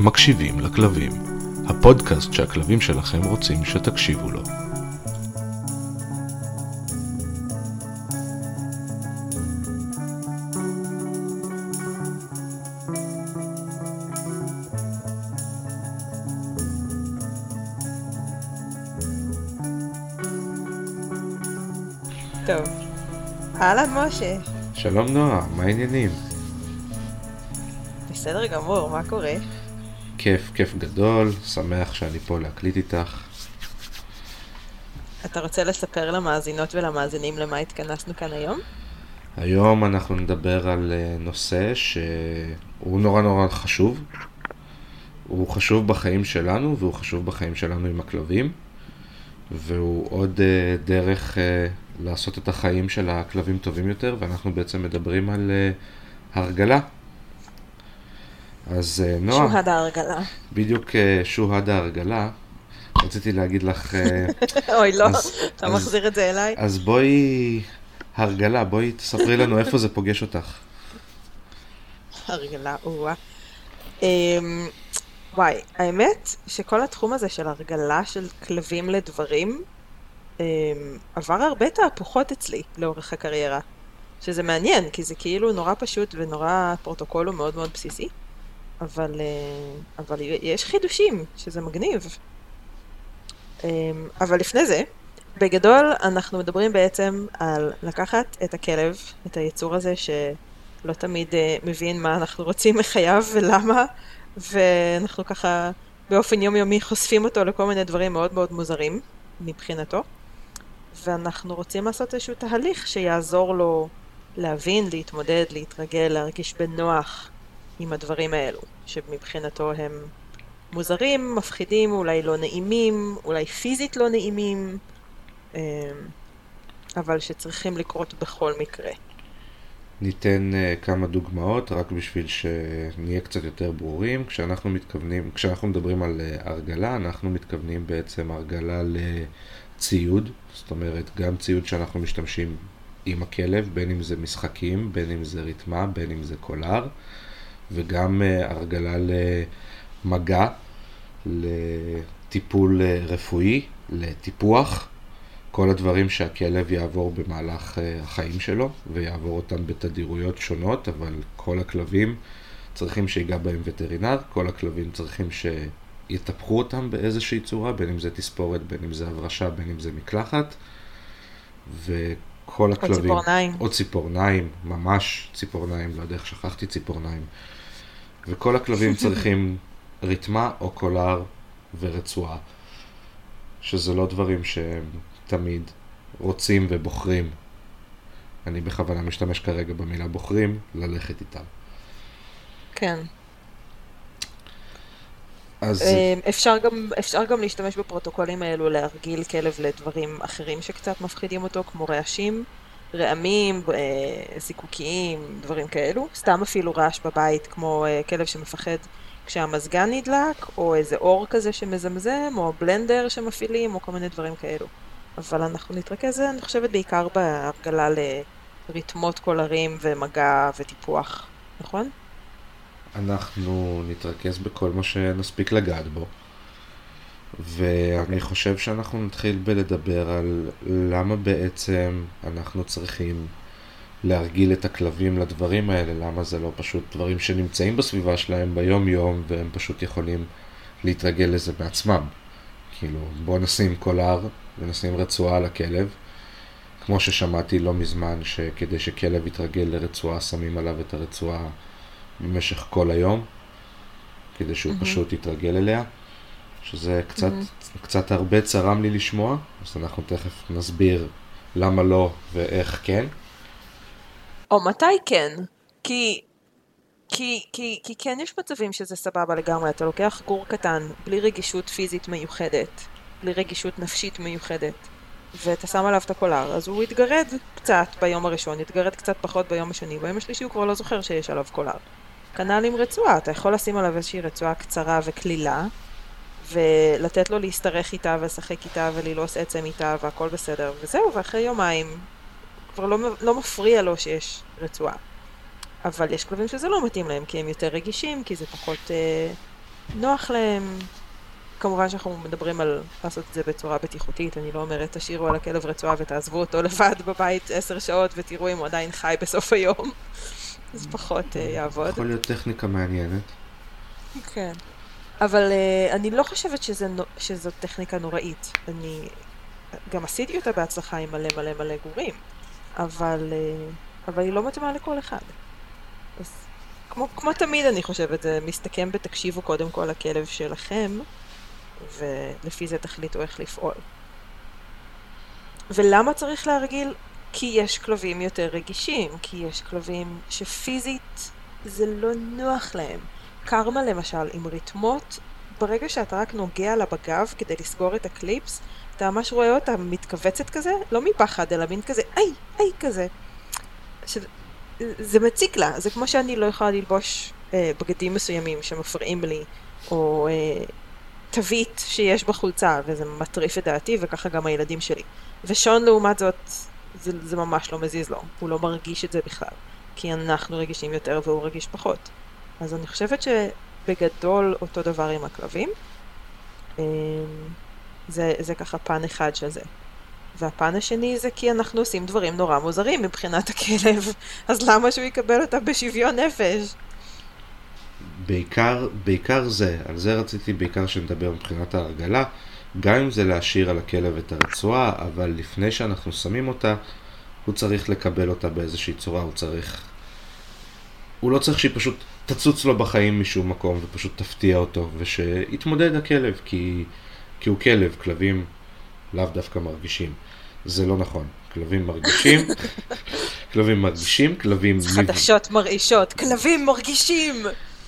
מקשיבים לכלבים, הפודקאסט שהכלבים שלכם רוצים שתקשיבו לו. אהלן משה. שלום נועה, מה העניינים? בסדר גמור, מה קורה? כיף, כיף גדול, שמח שאני פה להקליט איתך. אתה רוצה לספר למאזינות ולמאזינים למה התכנסנו כאן היום? היום אנחנו נדבר על אה, נושא שהוא נורא נורא חשוב. הוא חשוב בחיים שלנו והוא חשוב בחיים שלנו עם הכלבים. והוא עוד אה, דרך אה, לעשות את החיים של הכלבים טובים יותר, ואנחנו בעצם מדברים על הרגלה. אז נועה... שוהד ההרגלה. בדיוק שוהד ההרגלה. רציתי להגיד לך... אוי, לא, אתה מחזיר את זה אליי. אז בואי, הרגלה, בואי תספרי לנו איפה זה פוגש אותך. הרגלה, או-אה. אמ, וואי, האמת שכל התחום הזה של הרגלה של כלבים לדברים עבר הרבה תהפוכות אצלי לאורך הקריירה. שזה מעניין, כי זה כאילו נורא פשוט ונורא פרוטוקול הוא מאוד מאוד בסיסי, אבל, אה, אבל יש חידושים, שזה מגניב. אמ, אבל לפני זה, בגדול אנחנו מדברים בעצם על לקחת את הכלב, את היצור הזה שלא תמיד אה, מבין מה אנחנו רוצים מחייו ולמה, ואנחנו ככה באופן יומיומי חושפים אותו לכל מיני דברים מאוד מאוד מוזרים מבחינתו, ואנחנו רוצים לעשות איזשהו תהליך שיעזור לו להבין, להתמודד, להתרגל, להרגיש בנוח עם הדברים האלו, שמבחינתו הם מוזרים, מפחידים, אולי לא נעימים, אולי פיזית לא נעימים, אמ, אבל שצריכים לקרות בכל מקרה. ניתן uh, כמה דוגמאות רק בשביל שנהיה קצת יותר ברורים. כשאנחנו מתכוונים, כשאנחנו מדברים על uh, הרגלה, אנחנו מתכוונים בעצם הרגלה לציוד, זאת אומרת גם ציוד שאנחנו משתמשים עם הכלב, בין אם זה משחקים, בין אם זה ריתמה, בין אם זה קולר, וגם uh, הרגלה למגע, לטיפול uh, רפואי, לטיפוח. כל הדברים שהכלב יעבור במהלך אה, החיים שלו, ויעבור אותם בתדירויות שונות, אבל כל הכלבים צריכים שיגע בהם וטרינר, כל הכלבים צריכים שיטפחו אותם באיזושהי צורה, בין אם זה תספורת, בין אם זה הברשה, בין אם זה מקלחת, וכל הכלבים... או ציפורניים. או ציפורניים, ממש ציפורניים, לא יודע איך שכחתי ציפורניים. וכל הכלבים צריכים ריתמה או קולר ורצועה, שזה לא דברים שהם תמיד רוצים ובוחרים. אני בכוונה משתמש כרגע במילה בוחרים, ללכת איתם. כן. אז... אמ, אפשר גם, אפשר גם להשתמש בפרוטוקולים האלו להרגיל כלב לדברים אחרים שקצת מפחידים אותו, כמו רעשים, רעמים, אה, זיקוקיים, דברים כאלו. סתם אפילו רעש בבית, כמו אה, כלב שמפחד כשהמזגן נדלק, או איזה אור כזה שמזמזם, או בלנדר שמפעילים, או כל מיני דברים כאלו. אבל אנחנו נתרכז, אני חושבת, בעיקר בהרגלה לרתמות קולרים ומגע וטיפוח, נכון? אנחנו נתרכז בכל מה שנספיק לגעת בו. ואני חושב שאנחנו נתחיל בלדבר על למה בעצם אנחנו צריכים להרגיל את הכלבים לדברים האלה, למה זה לא פשוט דברים שנמצאים בסביבה שלהם ביום יום והם פשוט יכולים להתרגל לזה בעצמם. כאילו, בוא נשים קולר ונשים רצועה על הכלב. כמו ששמעתי לא מזמן, שכדי שכלב יתרגל לרצועה, שמים עליו את הרצועה במשך כל היום, כדי שהוא mm-hmm. פשוט יתרגל אליה, שזה קצת, mm-hmm. קצת הרבה צרם לי לשמוע, אז אנחנו תכף נסביר למה לא ואיך כן. או מתי כן, כי, כי, כי, כי כן יש מצבים שזה סבבה לגמרי, אתה לוקח גור קטן, בלי רגישות פיזית מיוחדת, בלי רגישות נפשית מיוחדת, ואתה שם עליו את הקולר, אז הוא יתגרד קצת ביום הראשון, יתגרד קצת פחות ביום השני, ביום השלישי הוא כבר לא זוכר שיש עליו קולר. כנ"ל עם רצועה, אתה יכול לשים עליו איזושהי רצועה קצרה וקלילה, ולתת לו להשתרך איתה ולשחק איתה וללעוס עצם איתה והכל בסדר, וזהו, ואחרי יומיים כבר לא, לא מפריע לו שיש רצועה. אבל יש כלבים שזה לא מתאים להם, כי הם יותר רגישים, כי זה פחות אה, נוח להם. כמובן שאנחנו מדברים על לעשות את זה בצורה בטיחותית, אני לא אומרת תשאירו על הכלב רצועה ותעזבו אותו לבד בבית עשר שעות ותראו אם הוא עדיין חי בסוף היום. זה פחות אה, יעבוד. יכול להיות טכניקה מעניינת. כן. אבל uh, אני לא חושבת שזה, שזאת טכניקה נוראית. אני גם עשיתי אותה בהצלחה עם מלא מלא מלא גורים, אבל, uh, אבל היא לא מתאימה לכל אחד. אז כמו, כמו תמיד אני חושבת, זה מסתכם בתקשיבו קודם כל לכלב שלכם, ולפי זה תחליטו איך לפעול. ולמה צריך להרגיל? כי יש כלבים יותר רגישים, כי יש כלבים שפיזית זה לא נוח להם. קרמה למשל, עם רתמות, ברגע שאתה רק נוגע לה בגב כדי לסגור את הקליפס, אתה ממש רואה אותה מתכווצת כזה, לא מפחד, אלא מין כזה, איי, איי כזה. עכשיו, זה מציק לה, זה כמו שאני לא יכולה ללבוש אה, בגדים מסוימים שמפריעים לי, או אה, תווית שיש בחולצה, וזה מטריף את דעתי, וככה גם הילדים שלי. ושון לעומת זאת, זה, זה ממש לא מזיז לו, הוא לא מרגיש את זה בכלל, כי אנחנו רגישים יותר והוא רגיש פחות. אז אני חושבת שבגדול אותו דבר עם הכלבים. אמ, זה, זה ככה פן אחד של זה. והפן השני זה כי אנחנו עושים דברים נורא מוזרים מבחינת הכלב, אז למה שהוא יקבל אותה בשוויון נפש? בעיקר, בעיקר זה, על זה רציתי בעיקר שנדבר מבחינת ההרגלה, גם אם זה להשאיר על הכלב את הרצועה, אבל לפני שאנחנו שמים אותה, הוא צריך לקבל אותה באיזושהי צורה, הוא צריך... הוא לא צריך שהיא פשוט תצוץ לו בחיים משום מקום ופשוט תפתיע אותו, ושיתמודד הכלב, כי, כי הוא כלב, כלבים לאו דווקא מרגישים. זה לא נכון. כלבים מרגישים, כלבים מרגישים, כלבים... חדשות מרעישות, כלבים מרגישים!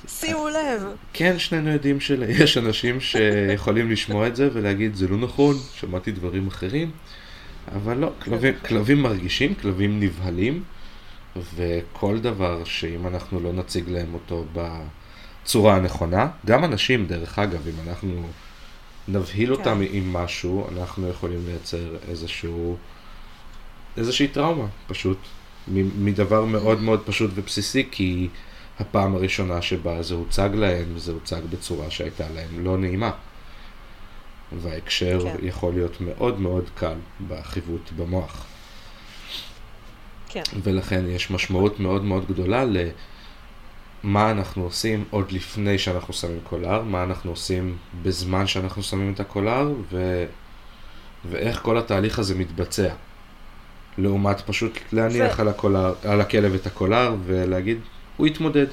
שימו לב. כן, שנינו יודעים שיש אנשים שיכולים לשמוע את זה ולהגיד, זה לא נכון, שמעתי דברים אחרים, אבל לא, כלבים, כלבים מרגישים, כלבים נבהלים, וכל דבר שאם אנחנו לא נציג להם אותו בצורה הנכונה, גם אנשים, דרך אגב, אם אנחנו נבהיל כן. אותם עם משהו, אנחנו יכולים לייצר איזשהו, איזושהי טראומה, פשוט, מדבר מאוד מאוד פשוט ובסיסי, כי הפעם הראשונה שבה זה הוצג להם, זה הוצג בצורה שהייתה להם לא נעימה. וההקשר כן. יכול להיות מאוד מאוד קל בחיווט במוח. כן. ולכן יש משמעות מאוד מאוד גדולה למה אנחנו עושים עוד לפני שאנחנו שמים קולר, מה אנחנו עושים בזמן שאנחנו שמים את הקולר, ו... ואיך כל התהליך הזה מתבצע. לעומת פשוט להניח ו... על, הקולר, על הכלב את הקולר ולהגיד, הוא יתמודד.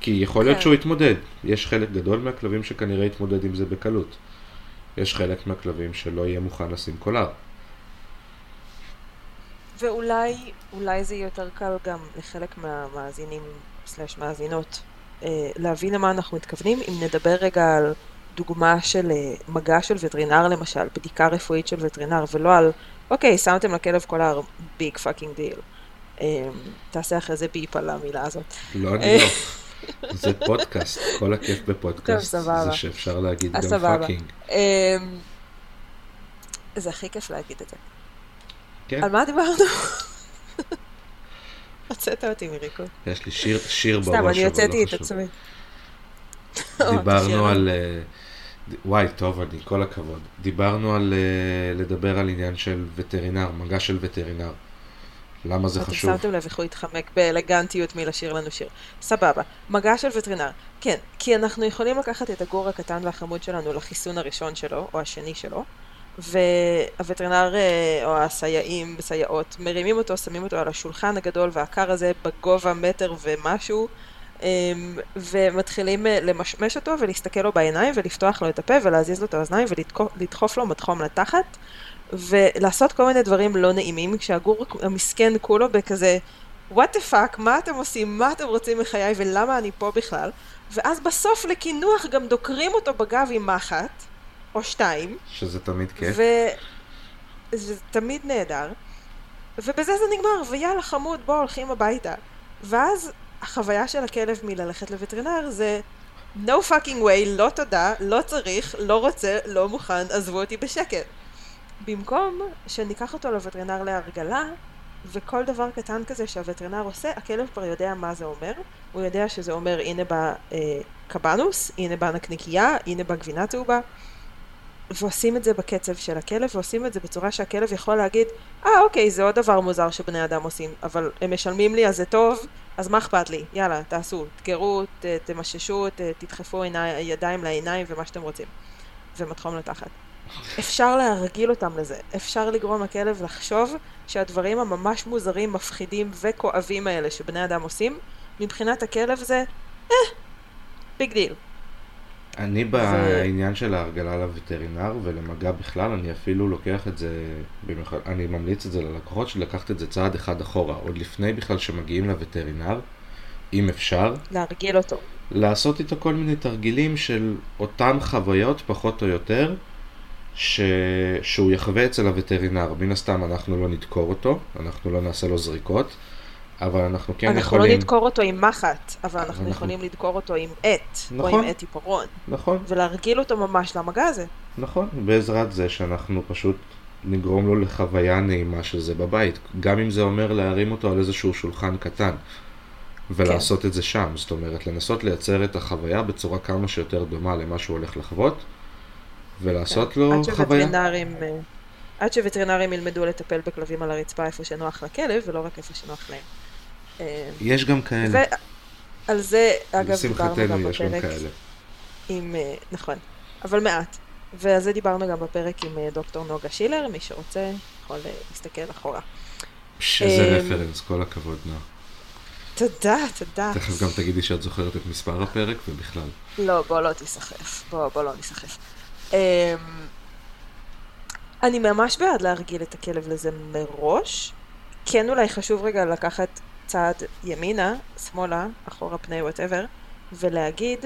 כי יכול להיות כן. שהוא יתמודד. יש חלק גדול מהכלבים שכנראה יתמודד עם זה בקלות. יש חלק מהכלבים שלא יהיה מוכן לשים קולר. ואולי אולי זה יהיה יותר קל גם לחלק מהמאזינים סלש מאזינות אה, להבין למה אנחנו מתכוונים אם נדבר רגע על דוגמה של אה, מגע של וטרינר למשל, בדיקה רפואית של וטרינר ולא על אוקיי שמתם לכלב קולר big fucking deal. תעשה אחרי זה ביפ על המילה הזאת. לא, אני לא. זה פודקאסט, כל הכיף בפודקאסט. טוב, סבבה. זה שאפשר להגיד גם fucking. אמ, זה הכי כיף להגיד את זה. כן. על מה דיברנו? הוצאת אותי מריקוד. יש לי שיר, שיר בראש, לא. סתם, אני הוצאתי את עצמי. דיברנו על... אה, וואי, טוב, אני, כל הכבוד. דיברנו על אה, לדבר על עניין של וטרינר, מגע של וטרינר. למה זה חשוב? שמתם לב איך הוא התחמק באלגנטיות מלשיר לנו שיר. סבבה. מגע של וטרינר. כן, כי אנחנו יכולים לקחת את הגור הקטן והחמוד שלנו לחיסון הראשון שלו, או השני שלו, והווטרינר אה, או הסייעים, סייעות, מרימים אותו, שמים אותו על השולחן הגדול והקר הזה בגובה מטר ומשהו, אמ, ומתחילים אה, למשמש אותו ולהסתכל לו בעיניים ולפתוח לו את הפה ולהזיז לו את האוזניים ולדחוף לו מדחום לתחת ולעשות כל מיני דברים לא נעימים, כשהגור המסכן כולו בכזה, what the fuck, מה אתם עושים, מה אתם רוצים מחיי ולמה אני פה בכלל, ואז בסוף לקינוח גם דוקרים אותו בגב עם מחט, או שתיים. שזה תמיד כיף. וזה תמיד נהדר. ובזה זה נגמר, ויאללה חמוד, בוא הולכים הביתה. ואז החוויה של הכלב מללכת לווטרינר זה, no fucking way, לא תודה, לא צריך, לא רוצה, לא מוכן, עזבו אותי בשקט. במקום שניקח אותו לווטרינר להרגלה, וכל דבר קטן כזה שהווטרינר עושה, הכלב כבר יודע מה זה אומר. הוא יודע שזה אומר הנה בא אה, קבנוס, הנה בא נקניקייה, הנה בא גבינה צהובה. ועושים את זה בקצב של הכלב, ועושים את זה בצורה שהכלב יכול להגיד, אה ah, אוקיי, זה עוד דבר מוזר שבני אדם עושים, אבל הם משלמים לי אז זה טוב, אז מה אכפת לי? יאללה, תעשו, תגרו, תמששו, תדחפו עיני, ידיים לעיניים ומה שאתם רוצים. ומתחום לתחת. אפשר להרגיל אותם לזה, אפשר לגרום לכלב לחשוב שהדברים הממש מוזרים, מפחידים וכואבים האלה שבני אדם עושים, מבחינת הכלב זה, אה, big deal. אני בעניין של ההרגלה לווטרינר ולמגע בכלל, אני אפילו לוקח את זה, במיוחד, אני ממליץ את זה ללקוחות, של לקחת את זה צעד אחד אחורה, עוד לפני בכלל שמגיעים לווטרינר, אם אפשר. להרגיל אותו. לעשות איתו כל מיני תרגילים של אותן חוויות, פחות או יותר, ש... שהוא יחווה אצל הווטרינר. מן הסתם אנחנו לא נדקור אותו, אנחנו לא נעשה לו זריקות. אבל אנחנו כן אנחנו יכולים... אנחנו לא נדקור אותו עם מחט, אבל אנחנו, אנחנו יכולים לדקור אותו עם עט, נכון, או עם עט עיפרון. נכון. ולהרגיל אותו ממש למגע הזה. נכון, בעזרת זה שאנחנו פשוט נגרום לו לחוויה נעימה של זה בבית, גם אם זה אומר להרים אותו על איזשהו שולחן קטן, ולעשות כן. את זה שם, זאת אומרת, לנסות לייצר את החוויה בצורה כמה שיותר דומה למה שהוא הולך לחוות, ולעשות כן. לו עד חוויה. אה, עד שווטרינרים ילמדו לטפל בכלבים על הרצפה איפה שנוח לכלב, ולא רק איפה שנוח להם. אה, יש גם כאלה. ועל זה, אגב, דיברנו גם בפרק. עם, אה, נכון, אבל מעט. ועל זה דיברנו גם בפרק עם דוקטור נוגה שילר, מי שרוצה יכול להסתכל אחורה. שזה רפרנס, כל הכבוד נועה. תודה, תודה. תכף גם תגידי שאת זוכרת את מספר הפרק ובכלל. לא, בוא לא תיסחף. בוא, בוא לא ניסחף. אמ, אני ממש בעד להרגיל את הכלב לזה מראש. כן אולי חשוב רגע לקחת צעד ימינה, שמאלה, אחורה פני וואטאבר, ולהגיד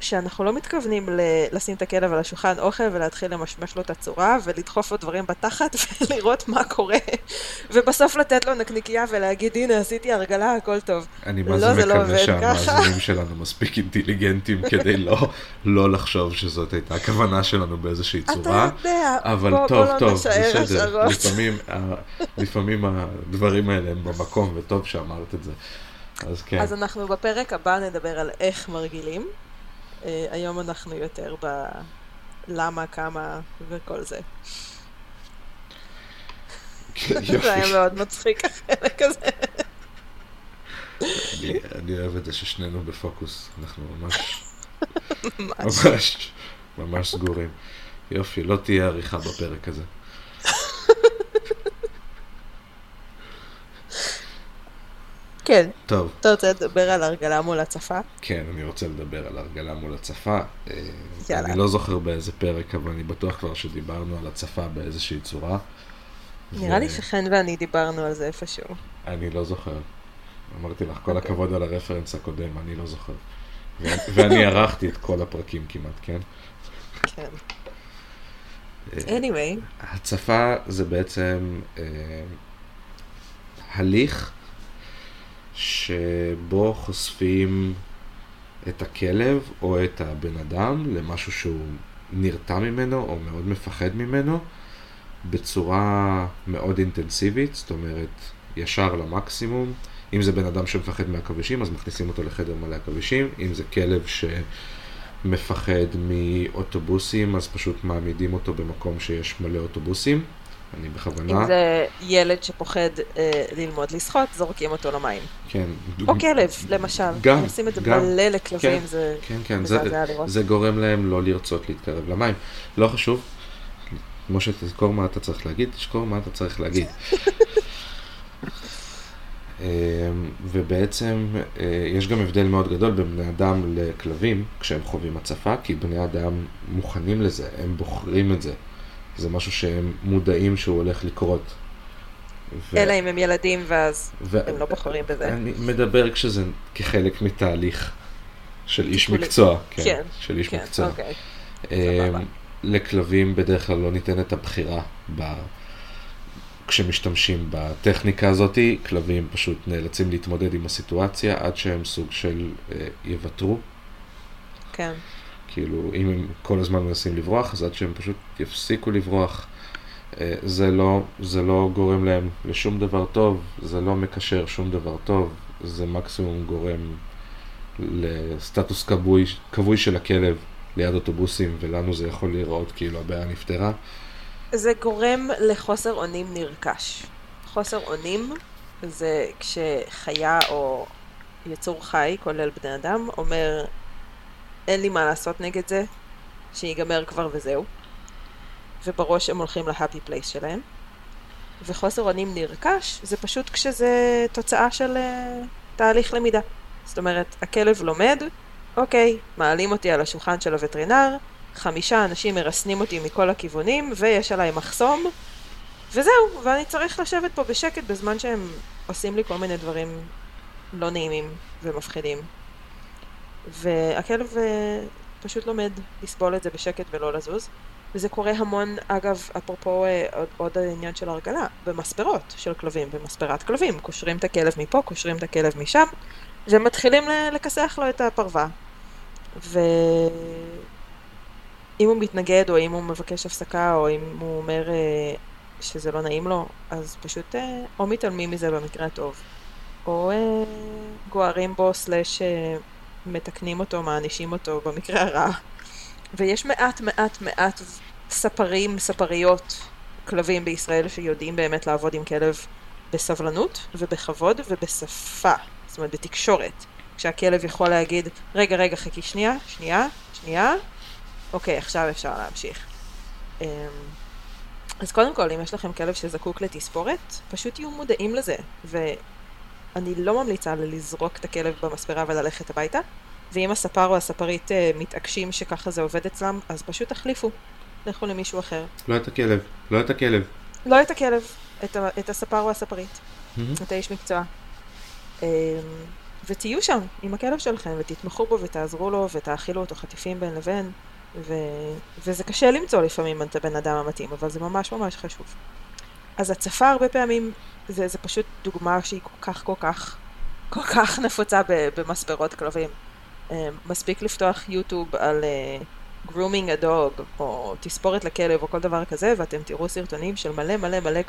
שאנחנו לא מתכוונים ל- לשים את הכלב על השולחן אוכל ולהתחיל למשמש לו את הצורה ולדחוף לו דברים בתחת ולראות מה קורה ובסוף לתת לו נקניקייה ולהגיד הנה עשיתי הרגלה הכל טוב. אני מה לא, זה לא מקווה שהמאזינים שלנו מספיק אינטליגנטים כדי לא, לא לחשוב שזאת הייתה הכוונה שלנו באיזושהי צורה. אתה יודע, אבל בוא, טוב, בוא לא טוב, נשאר בסדר, לפעמים, לפעמים הדברים האלה הם במקום וטוב שאמרת את זה. אז כן. אז אנחנו בפרק הבא נדבר על איך מרגילים. אה, היום אנחנו יותר בלמה, כמה וכל זה. זה היה מאוד מצחיק החלק הזה. אני אוהב את זה ששנינו בפוקוס, אנחנו ממש, ממש, ממש סגורים. יופי, לא תהיה עריכה בפרק הזה. כן. טוב. אתה רוצה לדבר על הרגלה מול הצפה? כן, אני רוצה לדבר על הרגלה מול הצפה. אה, יאללה. אני לא זוכר באיזה פרק, אבל אני בטוח כבר שדיברנו על הצפה באיזושהי צורה. נראה ו... לי שחן ואני דיברנו על זה איפשהו. אני לא זוכר. אמרתי לך, כל okay. אוקיי. הכבוד על הרפרנס הקודם, אני לא זוכר. ו- ואני ערכתי את כל הפרקים כמעט, כן? כן. אה, anyway. הצפה זה בעצם אה, הליך שבו חושפים את הכלב או את הבן אדם למשהו שהוא נרתע ממנו או מאוד מפחד ממנו בצורה מאוד אינטנסיבית, זאת אומרת ישר למקסימום. אם זה בן אדם שמפחד מהכבישים אז מכניסים אותו לחדר מלא עכבישים, אם זה כלב שמפחד מאוטובוסים אז פשוט מעמידים אותו במקום שיש מלא אוטובוסים. אני בכוונה... אם זה ילד שפוחד אה, ללמוד לשחות, זורקים אותו למים. כן. או כלב, למשל. גם, עושים את זה גם. מלא לכלבים, כן, זה כן, כן, זה, זה גורם להם לא לרצות להתקרב למים. לא חשוב. משה, תזכור מה אתה צריך להגיד, תזכור מה אתה צריך להגיד. אמ, ובעצם אה, יש גם הבדל מאוד גדול בין בני אדם לכלבים כשהם חווים הצפה, כי בני אדם מוכנים לזה, הם בוחרים את זה. זה משהו שהם מודעים שהוא הולך לקרות. ו... אלא אם הם ילדים ואז ו... הם לא בוחרים בזה. אני מדבר כשזה כחלק מתהליך של איש מקצוע. כן, כן, של איש כן, מקצוע. אוקיי. Um, לכלבים בדרך כלל לא ניתנת הבחירה ב... כשמשתמשים בטכניקה הזאת, כלבים פשוט נאלצים להתמודד עם הסיטואציה עד שהם סוג של uh, יוותרו. כן. כאילו, אם הם כל הזמן מנסים לברוח, אז עד שהם פשוט יפסיקו לברוח. אה, זה לא, זה לא גורם להם לשום דבר טוב, זה לא מקשר שום דבר טוב, זה מקסימום גורם לסטטוס כבוי, כיבוי של הכלב ליד אוטובוסים, ולנו זה יכול להיראות כאילו הבעיה נפתרה. זה גורם לחוסר אונים נרכש. חוסר אונים זה כשחיה או יצור חי, כולל בני אדם, אומר אין לי מה לעשות נגד זה, שיגמר כבר וזהו. ובראש הם הולכים ל happy place שלהם. וחוסר אונים נרכש זה פשוט כשזה תוצאה של uh, תהליך למידה. זאת אומרת, הכלב לומד, אוקיי, מעלים אותי על השולחן של הווטרינר, חמישה אנשים מרסנים אותי מכל הכיוונים, ויש עליי מחסום, וזהו, ואני צריך לשבת פה בשקט בזמן שהם עושים לי כל מיני דברים לא נעימים ומפחידים. והכלב אה, פשוט לומד לסבול את זה בשקט ולא לזוז. וזה קורה המון, אגב, אפרופו אה, עוד, עוד העניין של הרגלה, במספרות של כלבים, במספרת כלבים. קושרים את הכלב מפה, קושרים את הכלב משם, ומתחילים לכסח לו את הפרווה. ואם הוא מתנגד, או אם הוא מבקש הפסקה, או אם הוא אומר אה, שזה לא נעים לו, אז פשוט או מתעלמים מזה במקרה הטוב, או גוערים בו, סלאש אה, מתקנים אותו, מענישים אותו במקרה הרע. ויש מעט מעט מעט ספרים, ספריות, כלבים בישראל שיודעים באמת לעבוד עם כלב בסבלנות ובכבוד ובשפה, זאת אומרת בתקשורת. כשהכלב יכול להגיד, רגע, רגע, חכי שנייה, שנייה, שנייה, אוקיי, עכשיו אפשר להמשיך. אמ, אז קודם כל, אם יש לכם כלב שזקוק לתספורת, פשוט תהיו מודעים לזה. ואני לא ממליצה לזרוק את הכלב במספרה וללכת הביתה. ואם הספר או הספרית אה, מתעקשים שככה זה עובד אצלם, אז פשוט תחליפו. לכו למישהו אחר. לא את הכלב, לא את הכלב. לא את הכלב, את, ה, את הספר או הספרית. Mm-hmm. את האיש מקצוע. אמ, ותהיו שם עם הכלב שלכם, ותתמכו בו ותעזרו לו, ותאכילו אותו חטיפים בין לבין. ו... וזה קשה למצוא לפעמים את הבן אדם המתאים, אבל זה ממש ממש חשוב. אז הצפה הרבה פעמים, זה, זה פשוט דוגמה שהיא כל כך כל כך כל כך נפוצה במספרות כלבים. אה, מספיק לפתוח יוטיוב על uh, grooming a dog, או תספורת לכלב, או כל דבר כזה, ואתם תראו סרטונים של מלא מלא מלא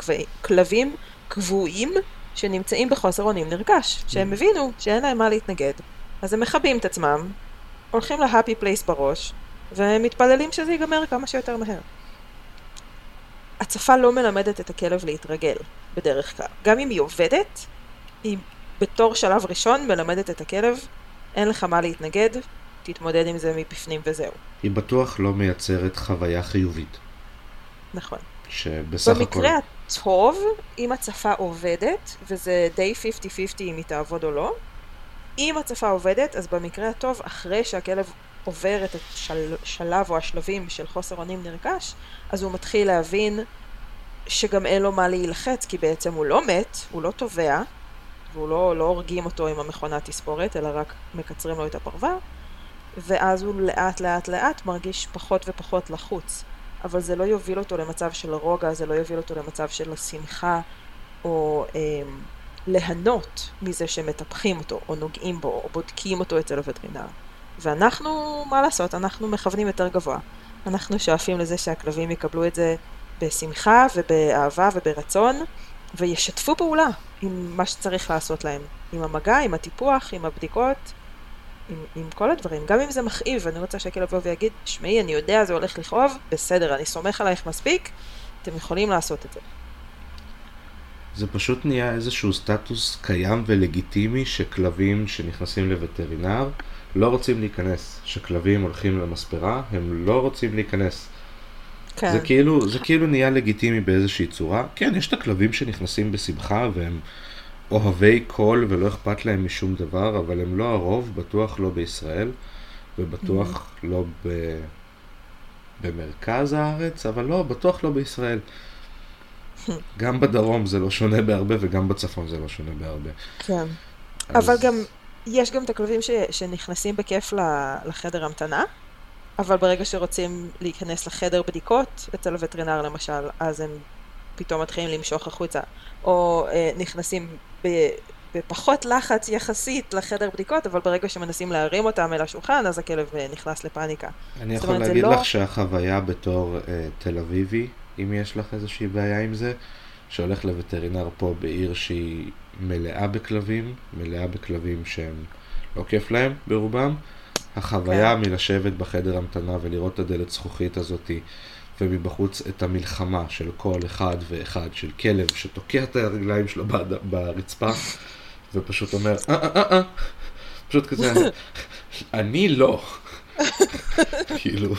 כלבים קבועים שנמצאים בחוסר אונים נרכש, שהם mm. הבינו שאין להם מה להתנגד, אז הם מכבים את עצמם, הולכים ל happy place בראש, ומתפללים שזה ייגמר כמה שיותר מהר. הצפה לא מלמדת את הכלב להתרגל, בדרך כלל. גם אם היא עובדת, היא בתור שלב ראשון מלמדת את הכלב, אין לך מה להתנגד, תתמודד עם זה מבפנים וזהו. היא בטוח לא מייצרת חוויה חיובית. נכון. שבסך הכל... במקרה הטוב, אם הצפה עובדת, וזה די 50-50 אם היא תעבוד או לא, אם הצפה עובדת, אז במקרה הטוב, אחרי שהכלב עובר את השלב או השלבים של חוסר אונים נרכש, אז הוא מתחיל להבין שגם אין לו מה להילחץ, כי בעצם הוא לא מת, הוא לא תובע, והוא לא, לא הורגים אותו עם המכונת תספורת, אלא רק מקצרים לו את הפרווה, ואז הוא לאט לאט לאט מרגיש פחות ופחות לחוץ. אבל זה לא יוביל אותו למצב של רוגע, זה לא יוביל אותו למצב של שמחה, או אה, ליהנות מזה שמטפחים אותו, או נוגעים בו, או בודקים אותו אצל הווטרינר. ואנחנו, מה לעשות, אנחנו מכוונים יותר גבוה. אנחנו שואפים לזה שהכלבים יקבלו את זה בשמחה ובאהבה וברצון, וישתפו פעולה עם מה שצריך לעשות להם. עם המגע, עם הטיפוח, עם הבדיקות, עם, עם כל הדברים. גם אם זה מכאיב, אני רוצה שהכלב יבוא ויגיד, שמעי, אני יודע, זה הולך לכאוב, בסדר, אני סומך עלייך מספיק, אתם יכולים לעשות את זה. זה פשוט נהיה איזשהו סטטוס קיים ולגיטימי שכלבים שנכנסים לווטרינר לא רוצים להיכנס. שכלבים הולכים למספרה, הם לא רוצים להיכנס. כן. זה כאילו, זה כאילו נהיה לגיטימי באיזושהי צורה. כן, יש את הכלבים שנכנסים בשמחה והם אוהבי קול ולא אכפת להם משום דבר, אבל הם לא הרוב, בטוח לא בישראל, ובטוח mm-hmm. לא ב... במרכז הארץ, אבל לא, בטוח לא בישראל. גם בדרום זה לא שונה בהרבה וגם בצפון זה לא שונה בהרבה. כן. אז... אבל גם, יש גם את הכלבים ש... שנכנסים בכיף לחדר המתנה, אבל ברגע שרוצים להיכנס לחדר בדיקות, אצל הווטרינר למשל, אז הם פתאום מתחילים למשוך החוצה, או אה, נכנסים ב, בפחות לחץ יחסית לחדר בדיקות, אבל ברגע שמנסים להרים אותם אל השולחן, אז הכלב אה, נכנס לפאניקה. אני יכול אומרת, להגיד לא- לך שהחוויה בתור אה, תל אביבי, אם יש לך איזושהי בעיה עם זה, שהולך לווטרינר פה בעיר שהיא מלאה בכלבים, מלאה בכלבים שהם לא כיף להם ברובם, החוויה כן. מלשבת בחדר המתנה ולראות את הדלת זכוכית הזאתי, ומבחוץ את המלחמה של כל אחד ואחד, של כלב שתוקע את הרגליים שלו ברצפה, ופשוט אומר, אה אה אה אה, פשוט כזה, אני לא. כאילו,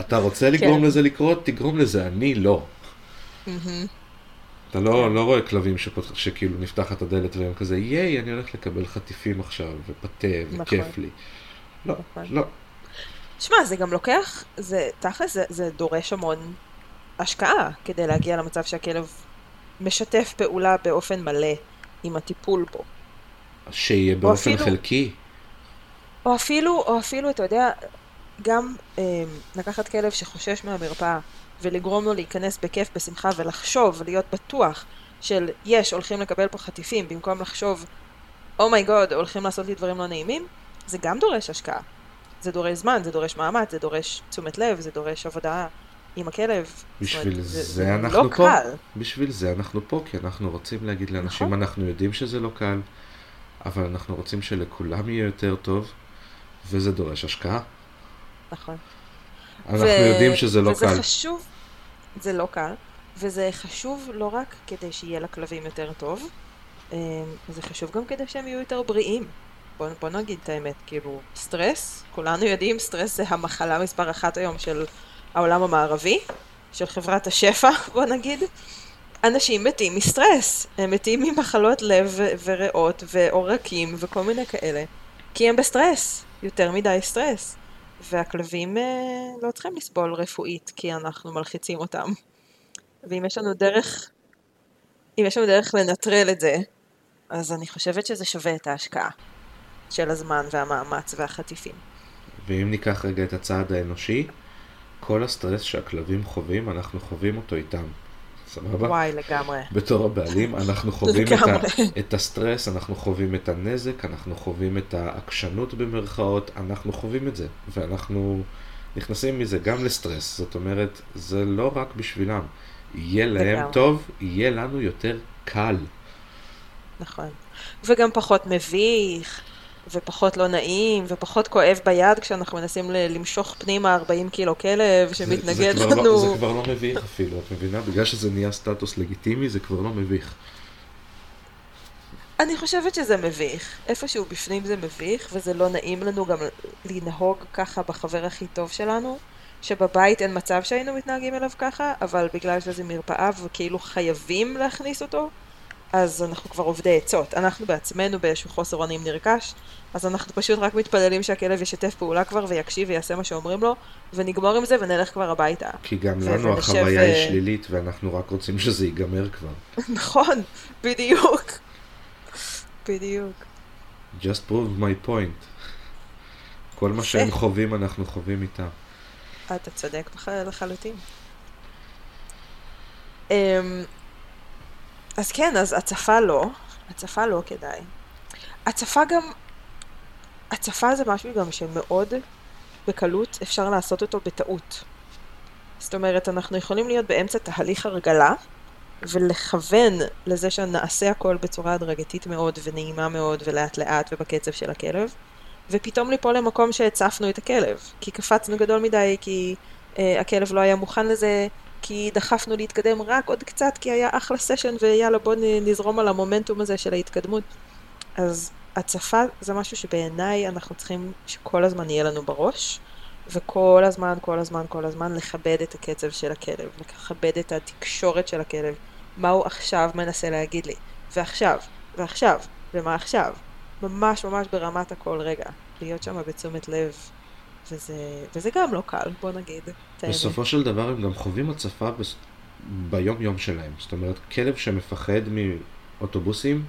אתה רוצה לגרום כן. לזה לקרות? תגרום לזה, אני לא. אתה לא, לא רואה כלבים שפות, שכאילו נפתחת הדלת והם כזה, ייי, אני הולך לקבל חטיפים עכשיו, ופתה, וכיף נכון. לי. לא, נכון. לא. שמע, זה גם לוקח, זה, תכל'ס, זה, זה דורש המון השקעה כדי להגיע למצב שהכלב משתף פעולה באופן מלא עם הטיפול בו. שיהיה באופן אפילו- חלקי. או אפילו, או אפילו, אתה יודע, גם אה, לקחת כלב שחושש מהמרפאה ולגרום לו להיכנס בכיף, בשמחה, ולחשוב, להיות בטוח של יש, הולכים לקבל פה חטיפים, במקום לחשוב, אומייגוד, הולכים לעשות לי דברים לא נעימים, זה גם דורש השקעה. זה דורש זמן, זה דורש מאמץ, זה דורש תשומת לב, זה דורש עבודה עם הכלב. בשביל אומרת, זה אנחנו לא פה. קל. בשביל זה אנחנו פה, כי אנחנו רוצים להגיד לאנשים, נכון. אנחנו יודעים שזה לא קל, אבל אנחנו רוצים שלכולם יהיה יותר טוב, וזה דורש השקעה. נכון. אנחנו יודעים שזה לא וזה קל. חשוב, זה לא קל, וזה חשוב לא רק כדי שיהיה לכלבים יותר טוב, אה, זה חשוב גם כדי שהם יהיו יותר בריאים. בוא, בוא נגיד את האמת, כאילו, סטרס, כולנו יודעים, סטרס זה המחלה מספר אחת היום של העולם המערבי, של חברת השפע, בוא נגיד. אנשים מתים מסטרס, הם מתים ממחלות לב ו- וריאות ועורקים וכל מיני כאלה, כי הם בסטרס, יותר מדי סטרס. והכלבים אה, לא צריכים לסבול רפואית כי אנחנו מלחיצים אותם. ואם יש לנו דרך, אם יש לנו דרך לנטרל את זה, אז אני חושבת שזה שווה את ההשקעה של הזמן והמאמץ והחטיפים. ואם ניקח רגע את הצד האנושי, כל הסטרס שהכלבים חווים, אנחנו חווים אותו איתם. סבבה? וואי, לגמרי. בתור הבעלים, אנחנו חווים את, ה. את הסטרס, אנחנו חווים את הנזק, אנחנו חווים את העקשנות במרכאות, אנחנו חווים את זה, ואנחנו נכנסים מזה גם לסטרס, זאת אומרת, זה לא רק בשבילם. יהיה להם לגמרי. טוב, יהיה לנו יותר קל. נכון. וגם פחות מביך, ופחות לא נעים, ופחות כואב ביד כשאנחנו מנסים ל- למשוך פנימה 40 קילו כלב זה, שמתנגד זה, כבר לנו. לא, זה כבר לא מביך אפילו, את מבינה? בגלל שזה נהיה סטטוס לגיטימי, זה כבר לא מביך. אני חושבת שזה מביך. איפשהו בפנים זה מביך, וזה לא נעים לנו גם לנהוג ככה בחבר הכי טוב שלנו, שבבית אין מצב שהיינו מתנהגים אליו ככה, אבל בגלל שזה מרפאה וכאילו חייבים להכניס אותו, אז אנחנו כבר עובדי עצות. אנחנו בעצמנו באיזשהו חוסר אונים נרכש, אז אנחנו פשוט רק מתפללים שהכלב ישתף פעולה כבר ויקשיב ויעשה מה שאומרים לו, ונגמור עם זה ונלך כבר הביתה. כי גם לנו ונשב, החוויה היא אה, שלילית, ואנחנו רק רוצים שזה ייגמר כבר. נכון, בדיוק. בדיוק. just prove my point. כל מה. שהם חווים, אנחנו חווים איתם. אתה צודק לחלוטין. אז כן, אז הצפה לא, הצפה לא כדאי. הצפה גם, הצפה זה משהו גם שמאוד בקלות אפשר לעשות אותו בטעות. זאת אומרת, אנחנו יכולים להיות באמצע תהליך הרגלה, ולכוון לזה שנעשה הכל בצורה הדרגתית מאוד, ונעימה מאוד, ולאט לאט, ובקצב של הכלב, ופתאום ליפול למקום שהצפנו את הכלב, כי קפצנו גדול מדי, כי אה, הכלב לא היה מוכן לזה, כי דחפנו להתקדם רק עוד קצת, כי היה אחלה סשן, ויאללה בוא נ- נזרום על המומנטום הזה של ההתקדמות. אז הצפה זה משהו שבעיניי אנחנו צריכים שכל הזמן יהיה לנו בראש, וכל הזמן, כל הזמן, כל הזמן לכבד את הקצב של הכלב, לכבד את התקשורת של הכלב, מה הוא עכשיו מנסה להגיד לי, ועכשיו, ועכשיו, ומה עכשיו. ממש ממש ברמת הכל רגע, להיות שם בתשומת לב, וזה, וזה גם לא קל, בוא נגיד. בסופו של דבר הם גם חווים הצפה בס... ביום יום שלהם. זאת אומרת, כלב שמפחד מאוטובוסים,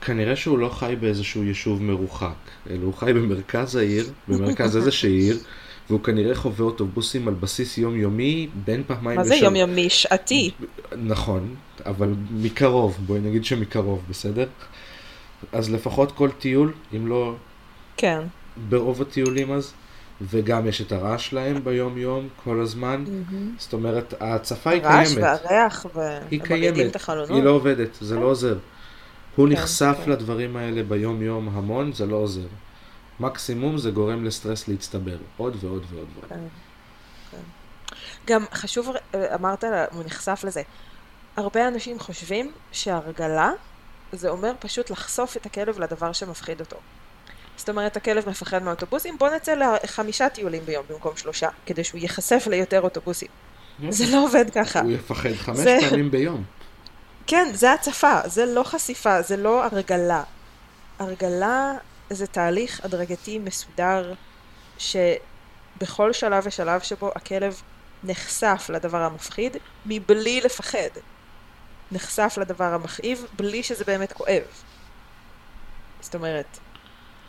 כנראה שהוא לא חי באיזשהו יישוב מרוחק, אלא הוא חי במרכז העיר, במרכז איזושהי עיר, והוא כנראה חווה אוטובוסים על בסיס יומיומי בין פעמיים מה זה יומיומי? שעתי. נכון, אבל מקרוב, בואי נגיד שמקרוב, בסדר? אז לפחות כל טיול, אם לא... כן. ברוב הטיולים אז, וגם יש את הרעש שלהם ביום יום, כל הזמן. Mm-hmm. זאת אומרת, ההצפה היא קיימת. הרעש והריח, היא קיימת, היא לא עובדת, זה לא עוזר. הוא כן, נחשף כן. לדברים האלה ביום יום המון, זה לא עוזר. מקסימום זה גורם לסטרס להצטבר, עוד ועוד ועוד ועוד. כן, כן. גם חשוב, אמרת, הוא נחשף לזה. הרבה אנשים חושבים שהרגלה זה אומר פשוט לחשוף את הכלב לדבר שמפחיד אותו. זאת אומרת, הכלב מפחד מאוטובוסים, בוא נצא לחמישה טיולים ביום במקום שלושה, כדי שהוא ייחשף ליותר אוטובוסים. זה לא עובד ככה. הוא יפחד חמש זה... פעמים ביום. כן, זה הצפה, זה לא חשיפה, זה לא הרגלה. הרגלה זה תהליך הדרגתי מסודר, שבכל שלב ושלב שבו הכלב נחשף לדבר המפחיד, מבלי לפחד. נחשף לדבר המכאיב, בלי שזה באמת כואב. זאת אומרת,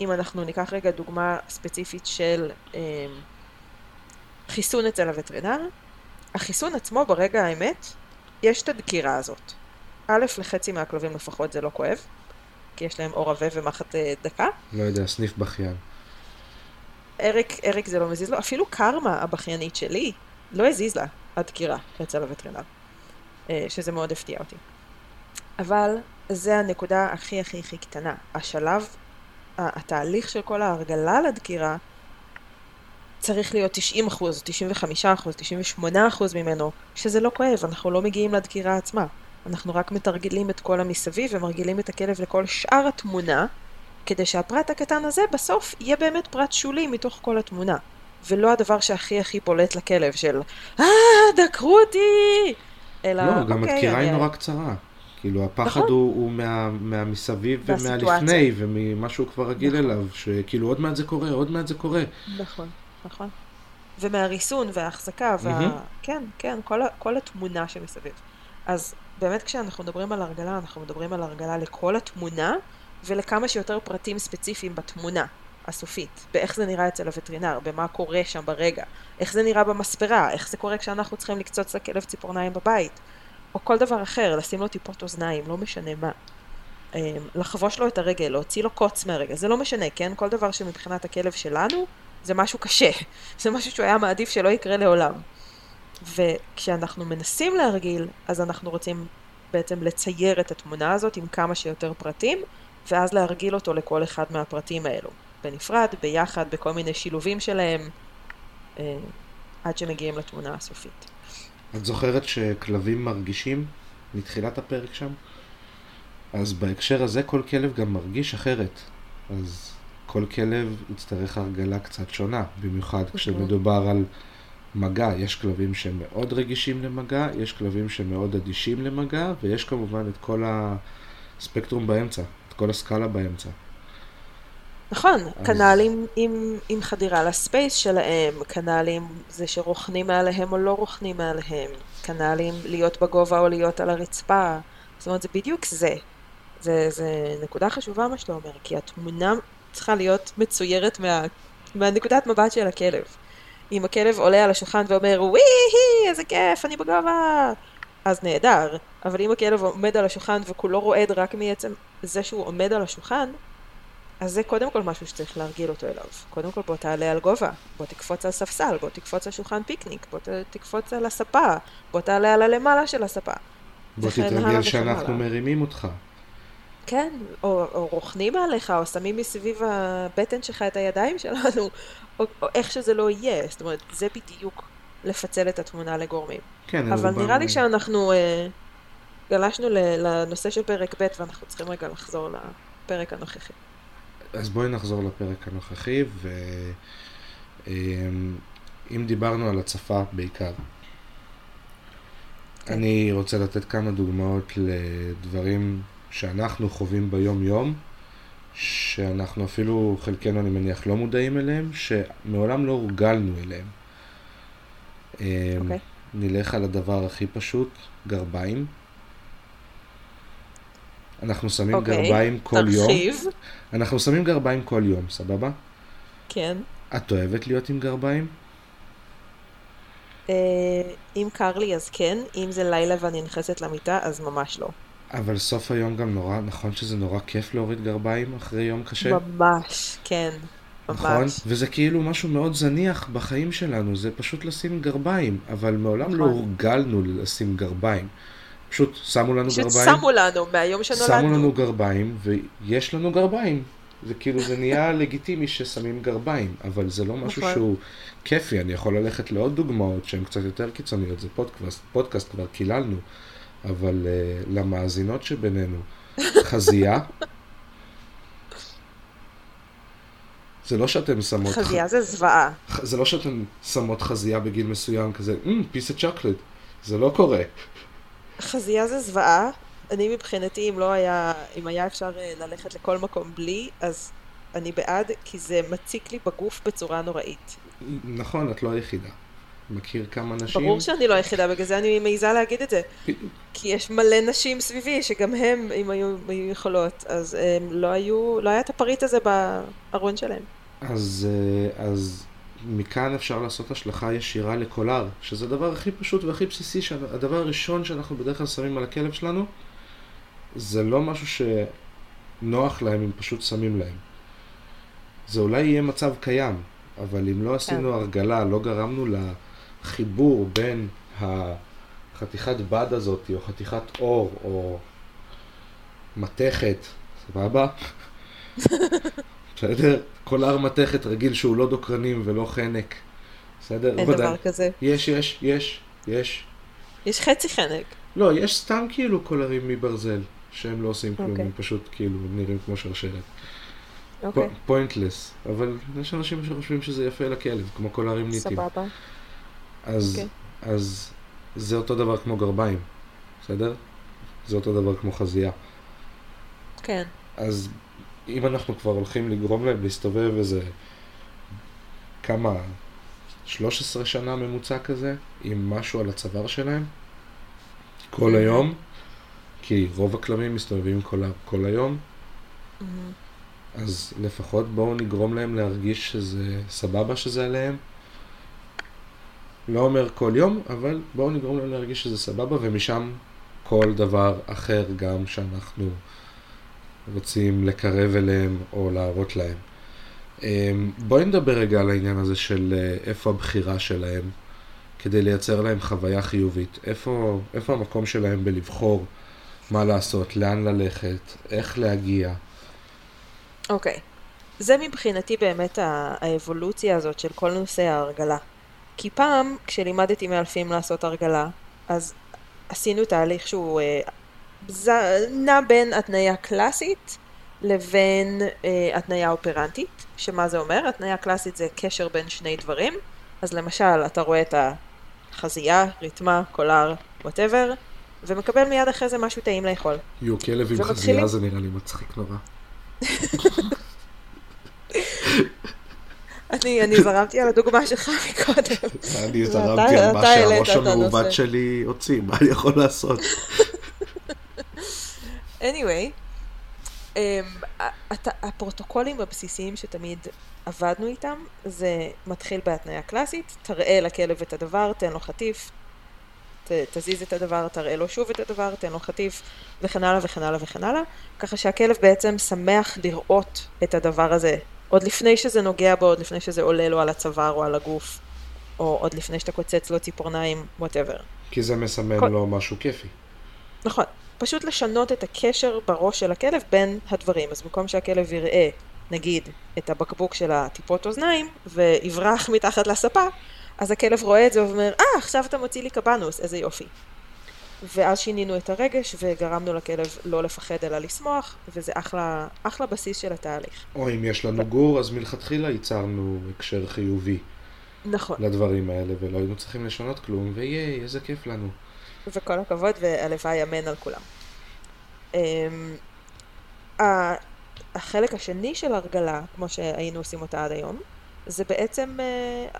אם אנחנו ניקח רגע דוגמה ספציפית של אה, חיסון אצל הווטרינר, החיסון עצמו ברגע האמת, יש את הדקירה הזאת. א', לחצי מהכלבים לפחות זה לא כואב, כי יש להם עור עבה ומחט אה, דקה. לא יודע, סניף בכיין. אריק, אריק זה לא מזיז לו, אפילו קרמה הבכיינית שלי לא הזיז לה הדקירה אצל הווטרינר, אה, שזה מאוד הפתיע אותי. אבל זה הנקודה הכי הכי הכי קטנה. השלב, התהליך של כל ההרגלה לדקירה צריך להיות 90 אחוז, 95 אחוז, 98 אחוז ממנו, שזה לא כואב, אנחנו לא מגיעים לדקירה עצמה. אנחנו רק מתרגלים את כל המסביב ומרגילים את הכלב לכל שאר התמונה, כדי שהפרט הקטן הזה בסוף יהיה באמת פרט שולי מתוך כל התמונה. ולא הדבר שהכי הכי בולט לכלב של אה, דקרו אותי! אלא, לא, גם אוקיי, הדקירה היא נורא קצרה. כאילו הפחד נכון. הוא, הוא מה, מהמסביב ומהלפני וממה שהוא כבר רגיל נכון. אליו, שכאילו עוד מעט זה קורה, עוד מעט זה קורה. נכון, נכון. ומהריסון וההחזקה, וה... Mm-hmm. כן, כן, כל, כל התמונה שמסביב. אז באמת כשאנחנו מדברים על הרגלה, אנחנו מדברים על הרגלה לכל התמונה ולכמה שיותר פרטים ספציפיים בתמונה הסופית, באיך זה נראה אצל הווטרינר, במה קורה שם ברגע, איך זה נראה במספרה, איך זה קורה כשאנחנו צריכים לקצוץ לכלב ציפורניים בבית, או כל דבר אחר, לשים לו טיפות אוזניים, לא משנה מה. אמ, לחבוש לו את הרגל, להוציא לו קוץ מהרגל, זה לא משנה, כן? כל דבר שמבחינת הכלב שלנו זה משהו קשה, זה משהו שהוא היה מעדיף שלא יקרה לעולם. וכשאנחנו מנסים להרגיל, אז אנחנו רוצים בעצם לצייר את התמונה הזאת עם כמה שיותר פרטים, ואז להרגיל אותו לכל אחד מהפרטים האלו. בנפרד, ביחד, בכל מיני שילובים שלהם, אה, עד שמגיעים לתמונה הסופית. את זוכרת שכלבים מרגישים מתחילת הפרק שם? אז בהקשר הזה כל כלב גם מרגיש אחרת. אז כל כלב יצטרך הרגלה קצת שונה, במיוחד כשמדובר על מגע. יש כלבים שמאוד רגישים למגע, יש כלבים שמאוד אדישים למגע, ויש כמובן את כל הספקטרום באמצע, את כל הסקאלה באמצע. נכון, אז... כנ"לים עם, עם חדירה לספייס שלהם, כנ"לים זה שרוכנים מעליהם או לא רוכנים מעליהם, כנ"לים להיות בגובה או להיות על הרצפה, זאת אומרת זה בדיוק זה. זה, זה נקודה חשובה מה שאתה אומר, כי התמונה צריכה להיות מצוירת מה, מהנקודת מבט של הכלב. אם הכלב עולה על השולחן ואומר וואי, איזה כיף, אני בגובה, אז נהדר. אבל אם הכלב עומד על השולחן וכולו רועד רק מעצם זה שהוא עומד על השולחן, אז זה קודם כל משהו שצריך להרגיל אותו אליו. קודם כל בוא תעלה על גובה, בוא תקפוץ על ספסל, בוא תקפוץ על שולחן פיקניק, בוא תקפוץ על הספה, בוא תעלה על הלמעלה של הספה. בוא תתרגל שאנחנו מרימים אותך. כן, או, או רוכנים עליך, או שמים מסביב הבטן שלך את הידיים שלנו, או, או איך שזה לא יהיה. זאת אומרת, זה בדיוק לפצל את התמונה לגורמים. כן, אבל נראה לי שאנחנו אה, גלשנו לנושא של פרק ב' ואנחנו צריכים רגע לחזור לפרק הנוכחי. אז בואי נחזור לפרק הנוכחי, ואם אמ, דיברנו על הצפה בעיקר, כן. אני רוצה לתת כמה דוגמאות לדברים שאנחנו חווים ביום-יום, שאנחנו אפילו, חלקנו אני מניח, לא מודעים אליהם, שמעולם לא הורגלנו אליהם. Okay. אמ, אוקיי. נלך על הדבר הכי פשוט, גרביים. אנחנו שמים okay. אוקיי. גרביים כל תרחיב. יום. תרחיב. אנחנו שמים גרביים כל יום, סבבה? כן. את אוהבת להיות עם גרביים? אה, אם קר לי אז כן, אם זה לילה ואני נכנסת למיטה אז ממש לא. אבל סוף היום גם נורא, נכון שזה נורא כיף להוריד גרביים אחרי יום קשה? ממש, כן. נכון? ממש. וזה כאילו משהו מאוד זניח בחיים שלנו, זה פשוט לשים גרביים, אבל מעולם לא נכון. הורגלנו לשים גרביים. פשוט שמו לנו פשוט גרביים, שמו לנו מהיום שמו שנולדנו. לנו גרביים, ויש לנו גרביים. זה כאילו, זה נהיה לגיטימי ששמים גרביים, אבל זה לא משהו נכון. שהוא כיפי, אני יכול ללכת לעוד דוגמאות שהן קצת יותר קיצוניות, זה פודקאסט, פודקאסט כבר קיללנו, אבל uh, למאזינות שבינינו, חזייה, זה לא שאתם שמות, חזייה זה זוועה. ח- זה לא שאתם שמות חזייה בגיל מסוים כזה, פיס of chocolate, זה לא קורה. חזייה זה זוועה. אני מבחינתי, אם לא היה, אם היה אפשר אה, ללכת לכל מקום בלי, אז אני בעד, כי זה מציק לי בגוף בצורה נוראית. נכון, את לא היחידה. מכיר כמה נשים? ברור שאני לא היחידה, בגלל זה אני מעיזה להגיד את זה. כי יש מלא נשים סביבי, שגם הם, אם היו, היו יכולות, אז הם לא היו, לא היה את הפריט הזה בארון שלהם. אז, אה, אז מכאן אפשר לעשות השלכה ישירה לקולר, שזה הדבר הכי פשוט והכי בסיסי, שה- הדבר הראשון שאנחנו בדרך כלל שמים על הכלב שלנו, זה לא משהו שנוח להם אם פשוט שמים להם. זה אולי יהיה מצב קיים, אבל אם לא עשינו הרגלה, לא גרמנו לחיבור בין החתיכת בד הזאת, או חתיכת עור, או מתכת, סבבה? בסדר? קולר מתכת רגיל שהוא לא דוקרנים ולא חנק. בסדר? אין. דבר כזה. יש, יש, יש, יש. יש חצי חנק. לא, יש סתם כאילו קולרים מברזל, שהם לא עושים כלום, אוקיי. הם פשוט כאילו נראים כמו שרשרת. אוקיי, pointless, אבל יש אנשים שחושבים שזה יפה לכלב, כמו קולרים ניטים. סבבה. אז, אוקיי. אז זה אותו דבר כמו גרביים, בסדר? זה אותו דבר כמו חזייה. כן. אז אם אנחנו כבר הולכים לגרום להם להסתובב איזה כמה, 13 שנה ממוצע כזה, עם משהו על הצוואר שלהם, כל היום, כי רוב הכלבים מסתובבים כל, כל היום, מהמם. אז לפחות בואו נגרום להם להרגיש שזה סבבה שזה עליהם. לא אומר כל יום, אבל בואו נגרום להם להרגיש שזה סבבה, ומשם כל דבר אחר גם שאנחנו רוצים לקרב אליהם או להראות להם. אמ, בואי נדבר רגע על העניין הזה של אה, איפה הבחירה שלהם, כדי לייצר להם חוויה חיובית. איפה, איפה המקום שלהם בלבחור מה לעשות, לאן ללכת, איך להגיע. אוקיי. זה מבחינתי באמת האבולוציה הזאת של כל נושא ההרגלה. כי פעם, כשלימדתי מאלפים לעשות הרגלה, אז עשינו תהליך שהוא אה. נע בין התניה קלאסית לבין אה, התניה אופרנטית, שמה זה אומר? התניה קלאסית זה קשר בין שני דברים, אז למשל, אתה רואה את החזייה, ריתמה, קולר, whatever, ומקבל מיד אחרי זה משהו טעים לאכול. יו, כלב עם חזייה זה נראה לי מצחיק נורא. אני, אני זרמתי על הדוגמה שלך מקודם. אני זרמתי על מה שהראש המעוות הנושא. שלי הוציא, מה אני יכול לעשות? anyway, um, הת- הפרוטוקולים הבסיסיים שתמיד עבדנו איתם, זה מתחיל בהתניה קלאסית, תראה לכלב את הדבר, תן לו חטיף, ת, תזיז את הדבר, תראה לו שוב את הדבר, תן לו חטיף, וכן הלאה וכן הלאה וכן הלאה, ככה שהכלב בעצם שמח לראות את הדבר הזה, עוד לפני שזה נוגע בו, עוד לפני שזה עולה לו על הצוואר או על הגוף, או עוד לפני שאתה קוצץ לו ציפורניים, whatever. כי זה מסמן כל- לו משהו כיפי. נכון. פשוט לשנות את הקשר בראש של הכלב בין הדברים. אז במקום שהכלב יראה, נגיד, את הבקבוק של הטיפות אוזניים, ויברח מתחת לספה, אז הכלב רואה את זה ואומר, אה, עכשיו אתה מוציא לי קבנוס, איזה יופי. ואז שינינו את הרגש וגרמנו לכלב לא לפחד אלא לשמוח, וזה אחלה, אחלה בסיס של התהליך. או אם יש לנו גור, אז מלכתחילה ייצרנו הקשר חיובי נכון. לדברים האלה, ולא היינו צריכים לשנות כלום, וייי, איזה כיף לנו. וכל הכבוד, והלוואי אמן על כולם. אמ, החלק השני של הרגלה, כמו שהיינו עושים אותה עד היום, זה בעצם אה,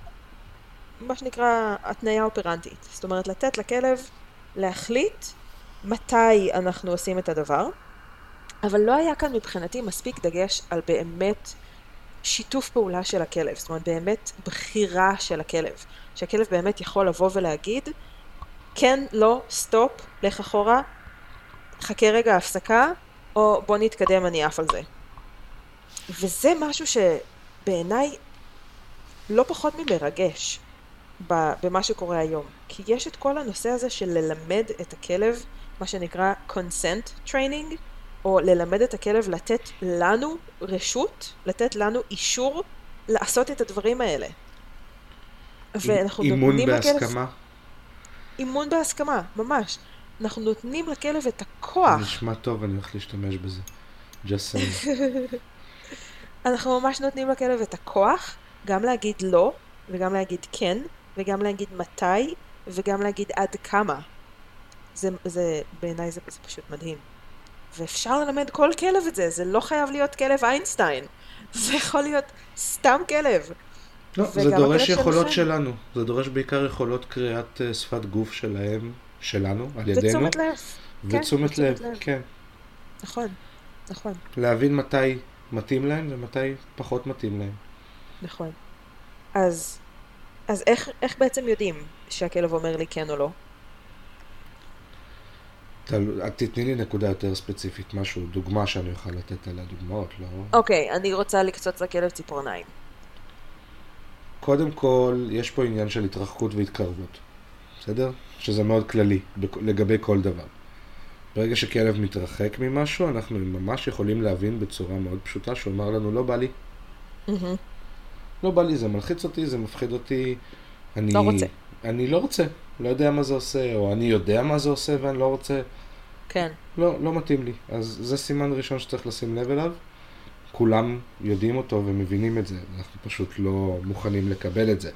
מה שנקרא התניה אופרנטית. זאת אומרת, לתת לכלב להחליט מתי אנחנו עושים את הדבר, אבל לא היה כאן מבחינתי מספיק דגש על באמת שיתוף פעולה של הכלב, זאת אומרת באמת בחירה של הכלב. שהכלב באמת יכול לבוא ולהגיד, כן, לא, סטופ, לך אחורה, חכה רגע הפסקה, או בוא נתקדם, אני עף על זה. וזה משהו שבעיניי לא פחות ממרגש במה שקורה היום. כי יש את כל הנושא הזה של ללמד את הכלב, מה שנקרא consent training, או ללמד את הכלב לתת לנו רשות, לתת לנו אישור לעשות את הדברים האלה. ואנחנו אימון בהסכמה? לכלב... אימון בהסכמה, ממש. אנחנו נותנים לכלב את הכוח. נשמע טוב, אני הולך להשתמש בזה. just saying. אנחנו ממש נותנים לכלב את הכוח, גם להגיד לא, וגם להגיד כן, וגם להגיד מתי, וגם להגיד עד כמה. זה, זה בעיניי זה, זה פשוט מדהים. ואפשר ללמד כל כלב את זה, זה לא חייב להיות כלב איינשטיין. זה יכול להיות סתם כלב. לא, זה דורש יכולות שלכם. שלנו. זה דורש בעיקר יכולות קריאת uh, שפת גוף שלהם, שלנו, על ידינו. ותשומת לב. ותשומת כן, לב, לב, כן. נכון, נכון. להבין מתי מתאים להם ומתי פחות מתאים להם. נכון. אז, אז איך, איך בעצם יודעים שהכלב אומר לי כן או לא? תתני לי נקודה יותר ספציפית, משהו, דוגמה שאני אוכל לתת עליה דוגמאות, לא? אוקיי, okay, אני רוצה לקצוץ לכלב ציפורניים. קודם כל, יש פה עניין של התרחקות והתקרבות, בסדר? שזה מאוד כללי לגבי כל דבר. ברגע שכלב מתרחק ממשהו, אנחנו ממש יכולים להבין בצורה מאוד פשוטה שהוא אמר לנו, לא בא לי. Mm-hmm. לא בא לי, זה מלחיץ אותי, זה מפחיד אותי. אני, לא רוצה. אני לא רוצה, לא יודע מה זה עושה, או אני יודע מה זה עושה ואני לא רוצה. כן. לא, לא מתאים לי. אז זה סימן ראשון שצריך לשים לב אליו. כולם יודעים אותו ומבינים את זה, אנחנו פשוט לא מוכנים לקבל את זה.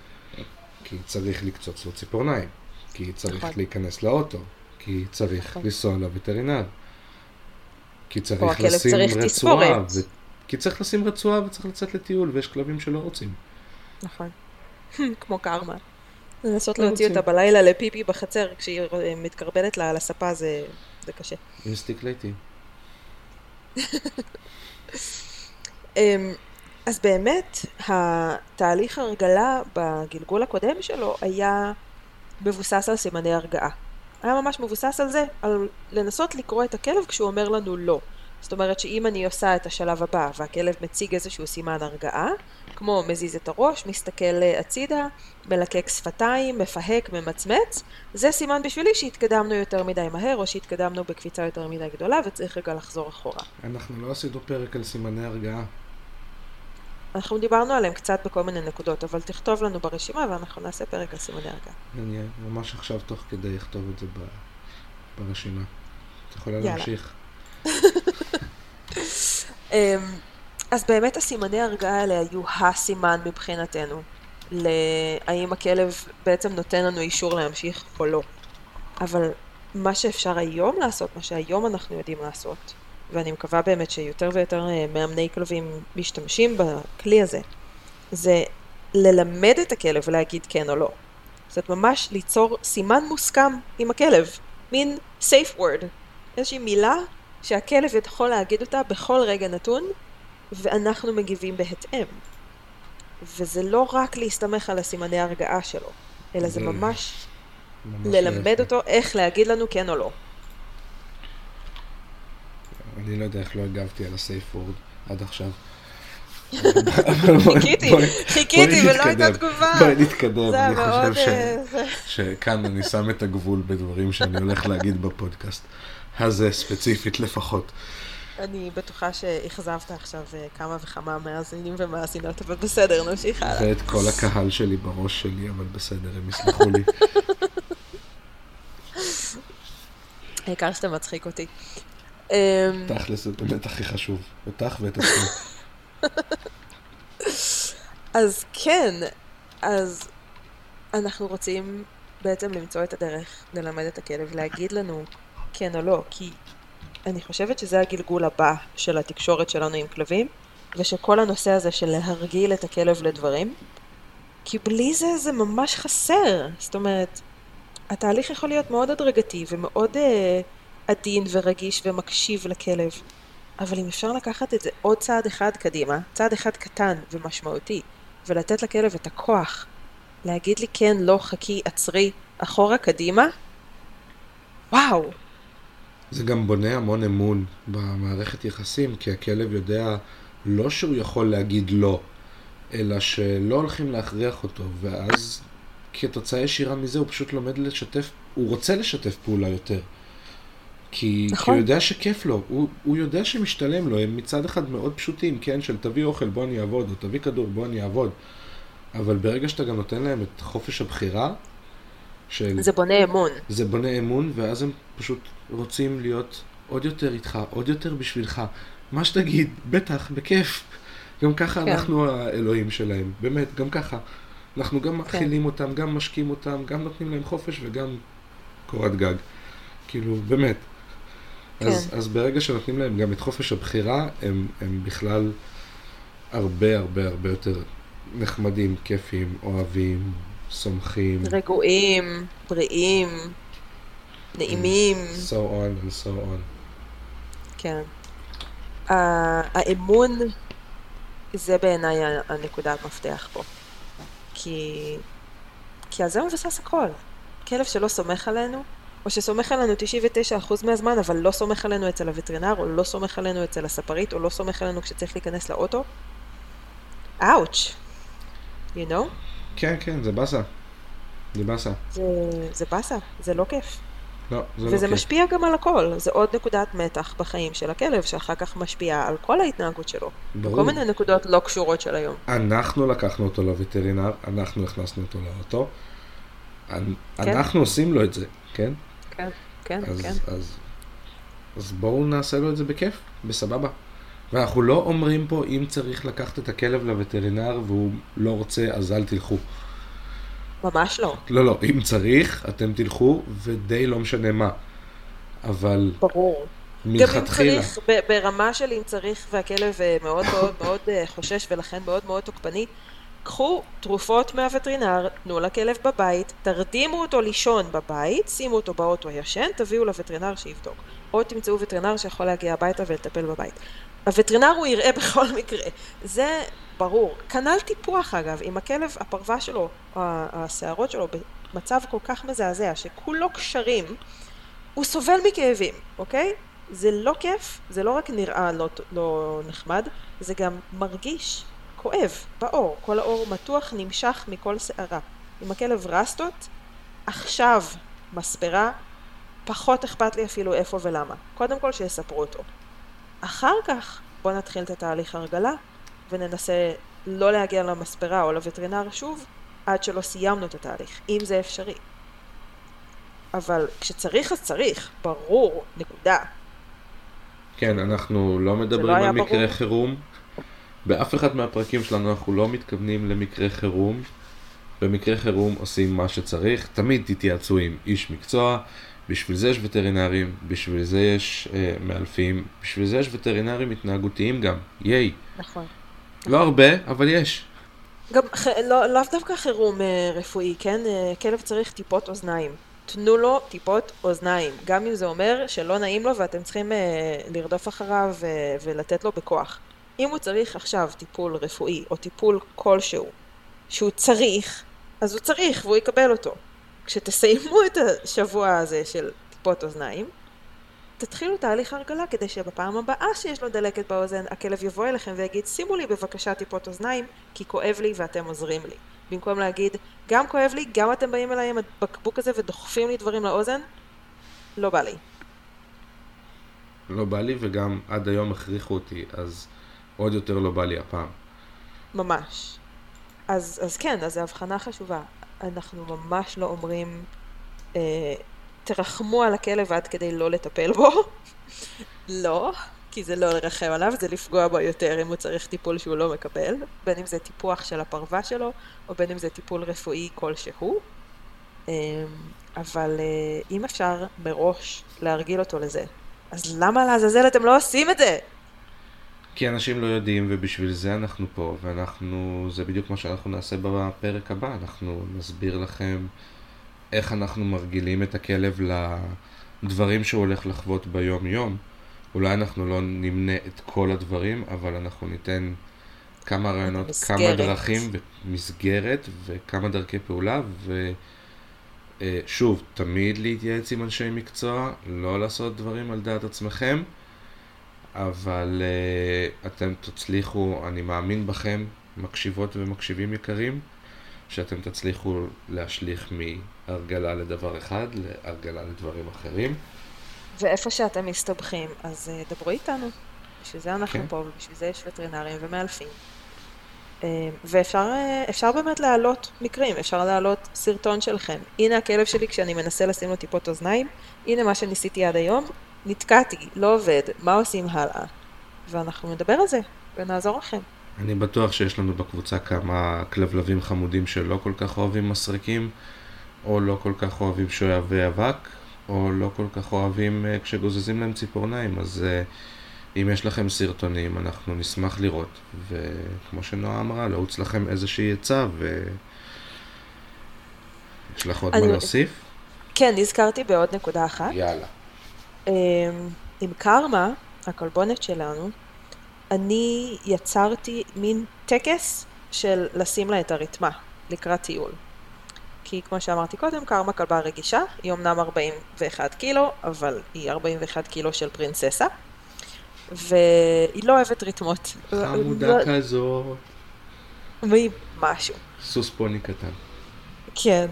כי צריך לקצוץ לו ציפורניים, כי צריך נכון. להיכנס לאוטו, כי צריך נכון. לנסוע לווטרינר, כי צריך לשים צריך רצועה, ו... כי צריך לשים רצועה וצריך לצאת לטיול, ויש כלבים שלא רוצים. נכון, כמו קרמה. לנסות לא להוציא אותה בלילה לפיפי בחצר, כשהיא מתקרבלת לה על הספה זה, זה קשה. עם סטיק לעיתים. אמ, אז באמת, התהליך הרגלה בגלגול הקודם שלו היה מבוסס על סימני הרגעה. היה ממש מבוסס על זה, על לנסות לקרוא את הכלב כשהוא אומר לנו לא. זאת אומרת שאם אני עושה את השלב הבא והכלב מציג איזשהו סימן הרגעה, כמו מזיז את הראש, מסתכל הצידה, מלקק שפתיים, מפהק, ממצמץ, זה סימן בשבילי שהתקדמנו יותר מדי מהר או שהתקדמנו בקפיצה יותר מדי גדולה וצריך רגע לחזור אחורה. אנחנו לא עשינו פרק על סימני הרגעה. אנחנו דיברנו עליהם קצת בכל מיני נקודות, אבל תכתוב לנו ברשימה ואנחנו נעשה פרק על סימני הרגעה. אני ממש עכשיו תוך כדי לכתוב את זה ברשימה. את יכולה להמשיך. אמ, אז באמת הסימני הרגעה האלה היו הסימן מבחינתנו, להאם הכלב בעצם נותן לנו אישור להמשיך או לא. אבל מה שאפשר היום לעשות, מה שהיום אנחנו יודעים לעשות, ואני מקווה באמת שיותר ויותר אה, מאמני כלבים משתמשים בכלי הזה, זה ללמד את הכלב ולהגיד כן או לא. זאת ממש ליצור סימן מוסכם עם הכלב, מין safe word, איזושהי מילה שהכלב יכול להגיד אותה בכל רגע נתון, ואנחנו מגיבים בהתאם. וזה לא רק להסתמך על הסימני הרגעה שלו, אלא זה ממש, ממש ללמד אותו איך להגיד לנו כן או לא. אני לא יודע איך לא הגבתי על הסייף וורד עד עכשיו. חיכיתי, חיכיתי ולא הייתה תגובה. בואי נתקדם, אני חושב אה, שכאן אני שם את הגבול בדברים שאני הולך להגיד בפודקאסט. הזה ספציפית לפחות. אני בטוחה שאכזבת עכשיו אה, כמה וכמה מאזינים ומאזינות, אבל בסדר, נמשיך הלאה. ואת כל הקהל שלי בראש שלי, אבל בסדר, הם יסלחו לי. העיקר שאתה מצחיק אותי. אמ, תכלס זה באמת הכי חשוב, אותך ואת עצמי. אז כן, אז אנחנו רוצים בעצם למצוא את הדרך ללמד את הכלב, להגיד לנו כן או לא, כי אני חושבת שזה הגלגול הבא של התקשורת שלנו עם כלבים, ושכל הנושא הזה של להרגיל את הכלב לדברים, כי בלי זה זה ממש חסר. זאת אומרת, התהליך יכול להיות מאוד הדרגתי ומאוד אה, עדין ורגיש ומקשיב לכלב, אבל אם אפשר לקחת את זה עוד צעד אחד קדימה, צעד אחד קטן ומשמעותי, ולתת לכלב את הכוח להגיד לי כן, לא, חכי, עצרי, אחורה, קדימה, וואו. זה גם בונה המון אמון במערכת יחסים, כי הכלב יודע לא שהוא יכול להגיד לא, אלא שלא הולכים להכריח אותו, ואז כתוצאה ישירה מזה הוא פשוט לומד לשתף, הוא רוצה לשתף פעולה יותר. כי, נכון. כי הוא יודע שכיף לו, הוא, הוא יודע שמשתלם לו, הם מצד אחד מאוד פשוטים, כן, של תביא אוכל בוא אני אעבוד, או תביא כדור בוא אני אעבוד. אבל ברגע שאתה גם נותן להם את חופש הבחירה, של... זה בונה אמון. זה בונה אמון, ואז הם פשוט רוצים להיות עוד יותר איתך, עוד יותר בשבילך. מה שתגיד, בטח, בכיף. גם ככה כן. אנחנו האלוהים שלהם, באמת, גם ככה. אנחנו גם כן. מאכילים אותם, גם משקים אותם, גם נותנים להם חופש וגם קורת גג. כאילו, באמת. כן. אז, אז ברגע שנותנים להם גם את חופש הבחירה, הם, הם בכלל הרבה הרבה הרבה יותר נחמדים, כיפים, אוהבים, סומכים. רגועים, בריאים, נעימים. So on and so on. כן. Uh, האמון זה בעיניי הנקודת מפתח פה. כי, כי על זה מבסס הכל. כלב שלא סומך עלינו, או שסומך עלינו 99% מהזמן, אבל לא סומך עלינו אצל הווטרינר, או לא סומך עלינו אצל הספרית, או לא סומך עלינו כשצריך להיכנס לאוטו. אאוץ'. you know? כן, כן, זה באסה. זה באסה. זה, זה באסה, זה לא כיף. לא, זה לא וזה משפיע גם על הכל, זה עוד נקודת מתח בחיים של הכלב, שאחר כך משפיעה על כל ההתנהגות שלו. ברור. כל מיני נקודות לא קשורות של היום. אנחנו לקחנו אותו לווטרינר, אנחנו הכנסנו אותו לאוטו, כן. אנחנו עושים לו את זה, כן? כן, כן, אז, כן. אז, אז בואו נעשה לו את זה בכיף, בסבבה. ואנחנו לא אומרים פה אם צריך לקחת את הכלב לווטרינר והוא לא רוצה, אז אל תלכו. ממש לא. לא, לא, אם צריך, אתם תלכו, ודי לא משנה מה. אבל... ברור. מלכתחילה. גם אם צריך, ברמה של אם צריך, והכלב אה, מאוד מאוד מאוד אה, חושש ולכן מאוד מאוד תוקפני, קחו תרופות מהווטרינר, תנו לכלב בבית, תרדימו אותו לישון בבית, שימו אותו באוטו ישן, תביאו לווטרינר שיבדוק. או תמצאו וטרינר שיכול להגיע הביתה ולטפל בבית. הווטרינר הוא יראה בכל מקרה. זה ברור. כנ"ל טיפוח אגב, אם הכלב, הפרווה שלו, השערות שלו במצב כל כך מזעזע, שכולו קשרים, הוא סובל מכאבים, אוקיי? זה לא כיף, זה לא רק נראה לא, לא נחמד, זה גם מרגיש כואב בעור. כל העור מתוח, נמשך מכל שערה. אם הכלב רסטות, עכשיו מספרה, פחות אכפת לי אפילו איפה ולמה. קודם כל שיספרו אותו. אחר כך בוא נתחיל את התהליך הרגלה וננסה לא להגיע למספרה או לווטרינר שוב עד שלא סיימנו את התהליך, אם זה אפשרי. אבל כשצריך אז צריך, ברור, נקודה. כן, אנחנו לא מדברים לא על מקרה ברור. חירום. באף אחד מהפרקים שלנו אנחנו לא מתכוונים למקרה חירום. במקרה חירום עושים מה שצריך, תמיד תתייעצו עם איש מקצוע, בשביל זה יש וטרינרים, בשביל זה יש אה, מאלפים, בשביל זה יש וטרינרים התנהגותיים גם, ייי. נכון. לא הרבה, אבל יש. גם לא, לאו דווקא חירום אה, רפואי, כן? אה, כלב צריך טיפות אוזניים. תנו לו טיפות אוזניים, גם אם זה אומר שלא נעים לו ואתם צריכים אה, לרדוף אחריו אה, ולתת לו בכוח. אם הוא צריך עכשיו טיפול רפואי או טיפול כלשהו שהוא צריך, אז הוא צריך והוא יקבל אותו. כשתסיימו את השבוע הזה של טיפות אוזניים, תתחילו תהליך הרגלה כדי שבפעם הבאה שיש לו דלקת באוזן, הכלב יבוא אליכם ויגיד, שימו לי בבקשה טיפות אוזניים, כי כואב לי ואתם עוזרים לי. במקום להגיד, גם כואב לי, גם אתם באים אליי עם הבקבוק הזה ודוחפים לי דברים לאוזן, לא בא לי. לא בא לי וגם עד היום הכריחו אותי, אז עוד יותר לא בא לי הפעם. ממש. אז, אז כן, אז זו הבחנה חשובה. אנחנו ממש לא אומרים, אה, תרחמו על הכלב עד כדי לא לטפל בו. לא, כי זה לא לרחם עליו, זה לפגוע בו יותר אם הוא צריך טיפול שהוא לא מקבל, בין אם זה טיפוח של הפרווה שלו, או בין אם זה טיפול רפואי כלשהו. אה, אבל אה, אם אפשר מראש להרגיל אותו לזה, אז למה לעזאזל אתם לא עושים את זה? כי אנשים לא יודעים ובשביל זה אנחנו פה ואנחנו, זה בדיוק מה שאנחנו נעשה בפרק הבא, אנחנו נסביר לכם איך אנחנו מרגילים את הכלב לדברים שהוא הולך לחוות ביום יום. אולי אנחנו לא נמנה את כל הדברים, אבל אנחנו ניתן כמה רעיונות, מסגרת. כמה דרכים ומסגרת וכמה דרכי פעולה, ושוב, תמיד להתייעץ עם אנשי מקצוע, לא לעשות דברים על דעת עצמכם, אבל uh, אתם תצליחו, אני מאמין בכם, מקשיבות ומקשיבים יקרים, שאתם תצליחו להשליך מהרגלה לדבר אחד להרגלה לדברים אחרים. ואיפה שאתם מסתבכים, אז uh, דברו איתנו. בשביל זה אנחנו כן. פה, ובשביל זה יש וטרינרים ומאלפים. Uh, ואפשר אפשר באמת להעלות מקרים, אפשר להעלות סרטון שלכם. הנה הכלב שלי כשאני מנסה לשים לו טיפות אוזניים, הנה מה שניסיתי עד היום, נתקעתי, לא עובד, מה עושים הלאה? ואנחנו נדבר על זה, ונעזור לכם. אני בטוח שיש לנו בקבוצה כמה כלבלבים חמודים שלא כל כך אוהבים מסרקים, או לא כל כך אוהבים שואבי אבק, או לא כל כך אוהבים uh, כשגוזזים להם ציפורניים, אז uh, אם יש לכם סרטונים, אנחנו נשמח לראות. וכמו שנועה אמרה, לעוץ לכם איזושהי עצה, ו... יש לך עוד מה להוסיף? כן, נזכרתי בעוד נקודה אחת. יאללה. אמ, עם קרמה, הכלבונת שלנו, אני יצרתי מין טקס של לשים לה את הרתמה לקראת טיול. כי כמו שאמרתי קודם, קרמה כלבה רגישה, היא אמנם 41 קילו, אבל היא 41 קילו של פרינססה, והיא לא אוהבת רתמות. חמודה לא- כזאת. והיא משהו. סוס פוני קטן. כן.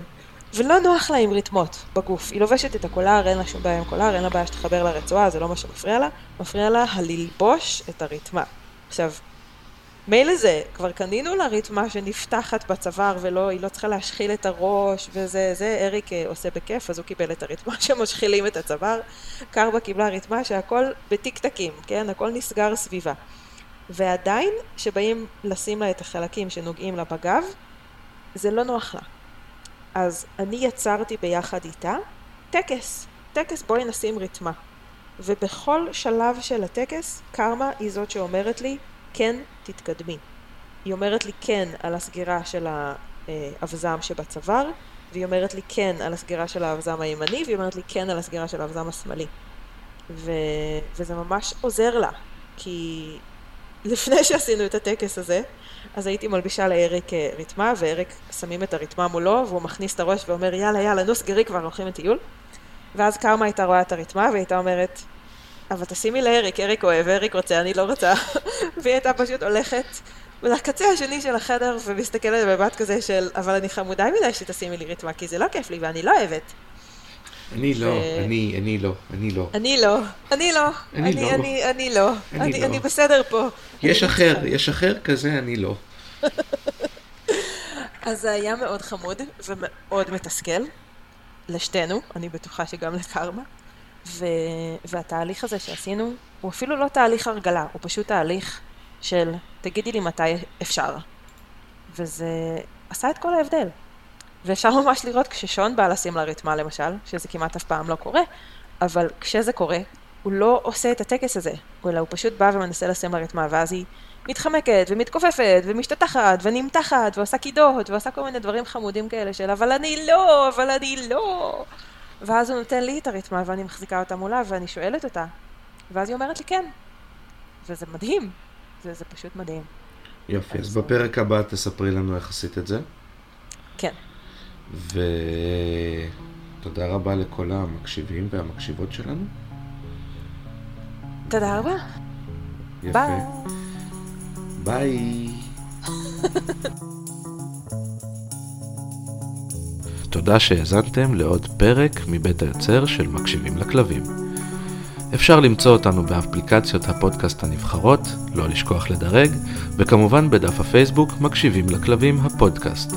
ולא נוח לה עם רתמות בגוף. היא לובשת את הקולר, אין לה שום בעיה עם קולר, אין לה בעיה שתחבר לרצועה, זה לא מה שמפריע לה. מפריע לה הללבוש את הרתמה. עכשיו, מילא זה, כבר קנינו לה רתמה שנפתחת בצוואר ולא, היא לא צריכה להשחיל את הראש וזה, זה אריק אה, עושה בכיף, אז הוא קיבל את הרתמה שמשחילים את הצוואר. קרבה קיבלה רתמה שהכל בטיקטקים, כן? הכל נסגר סביבה. ועדיין, כשבאים לשים לה את החלקים שנוגעים לה בגב, זה לא נוח לה. אז אני יצרתי ביחד איתה טקס, טקס בואי נשים רתמה. ובכל שלב של הטקס, קרמה היא זאת שאומרת לי, כן, תתקדמי. היא אומרת לי כן על הסגירה של האבזם שבצוואר, והיא אומרת לי כן על הסגירה של האבזם הימני, והיא אומרת לי כן על הסגירה של האבזם השמאלי. ו... וזה ממש עוזר לה, כי לפני שעשינו את הטקס הזה, אז הייתי מלבישה לאריק אה, רתמה, ואריק שמים את הרתמה מולו, והוא מכניס את הראש ואומר, יאללה, יאללה, נו, סגרי כבר, הולכים לטיול. ואז קרמה הייתה רואה את הרתמה, והיא הייתה אומרת, אבל תשימי לאריק, אריק אוהב, אריק רוצה, אני לא רוצה. והיא הייתה פשוט הולכת לקצה השני של החדר ומסתכלת במבט כזה של, אבל אני חמודה מדי שתשימי לי רתמה, כי זה לא כיף לי ואני לא אוהבת. אני לא, אני, אני לא, אני לא. אני לא, אני לא, אני אני, לא. אני, לא, אני לא. אני בסדר פה. יש אחר. יש אחר כזה, אני לא. אז זה היה מאוד חמוד ומאוד מתסכל, לשתינו, אני בטוחה שגם לקרמה. ו... והתהליך הזה שעשינו, הוא אפילו לא תהליך הרגלה, הוא פשוט תהליך של תגידי לי מתי אפשר. וזה עשה את כל ההבדל. ואפשר ממש לראות כששון בא לשים לה רתמה למשל, שזה כמעט אף פעם לא קורה, אבל כשזה קורה, הוא לא עושה את הטקס הזה, אלא הוא פשוט בא ומנסה לשים לה רתמה, ואז היא מתחמקת ומתכופפת ומשתטחת ונמתחת ועושה קידות ועושה כל מיני דברים חמודים כאלה של אבל אני לא, אבל אני לא. ואז הוא נותן לי את הרתמה ואני מחזיקה אותה מולה ואני שואלת אותה. ואז היא אומרת לי כן. וזה מדהים. זה, זה פשוט מדהים. יופי, אז אז- בפרק הבא תספרי לנו איך עשית את זה. כן. ותודה רבה לכל המקשיבים והמקשיבות שלנו. תודה רבה. יפה. ביי. תודה שהאזנתם לעוד פרק מבית היוצר של מקשיבים לכלבים. אפשר למצוא אותנו באפליקציות הפודקאסט הנבחרות, לא לשכוח לדרג, וכמובן בדף הפייסבוק מקשיבים לכלבים הפודקאסט.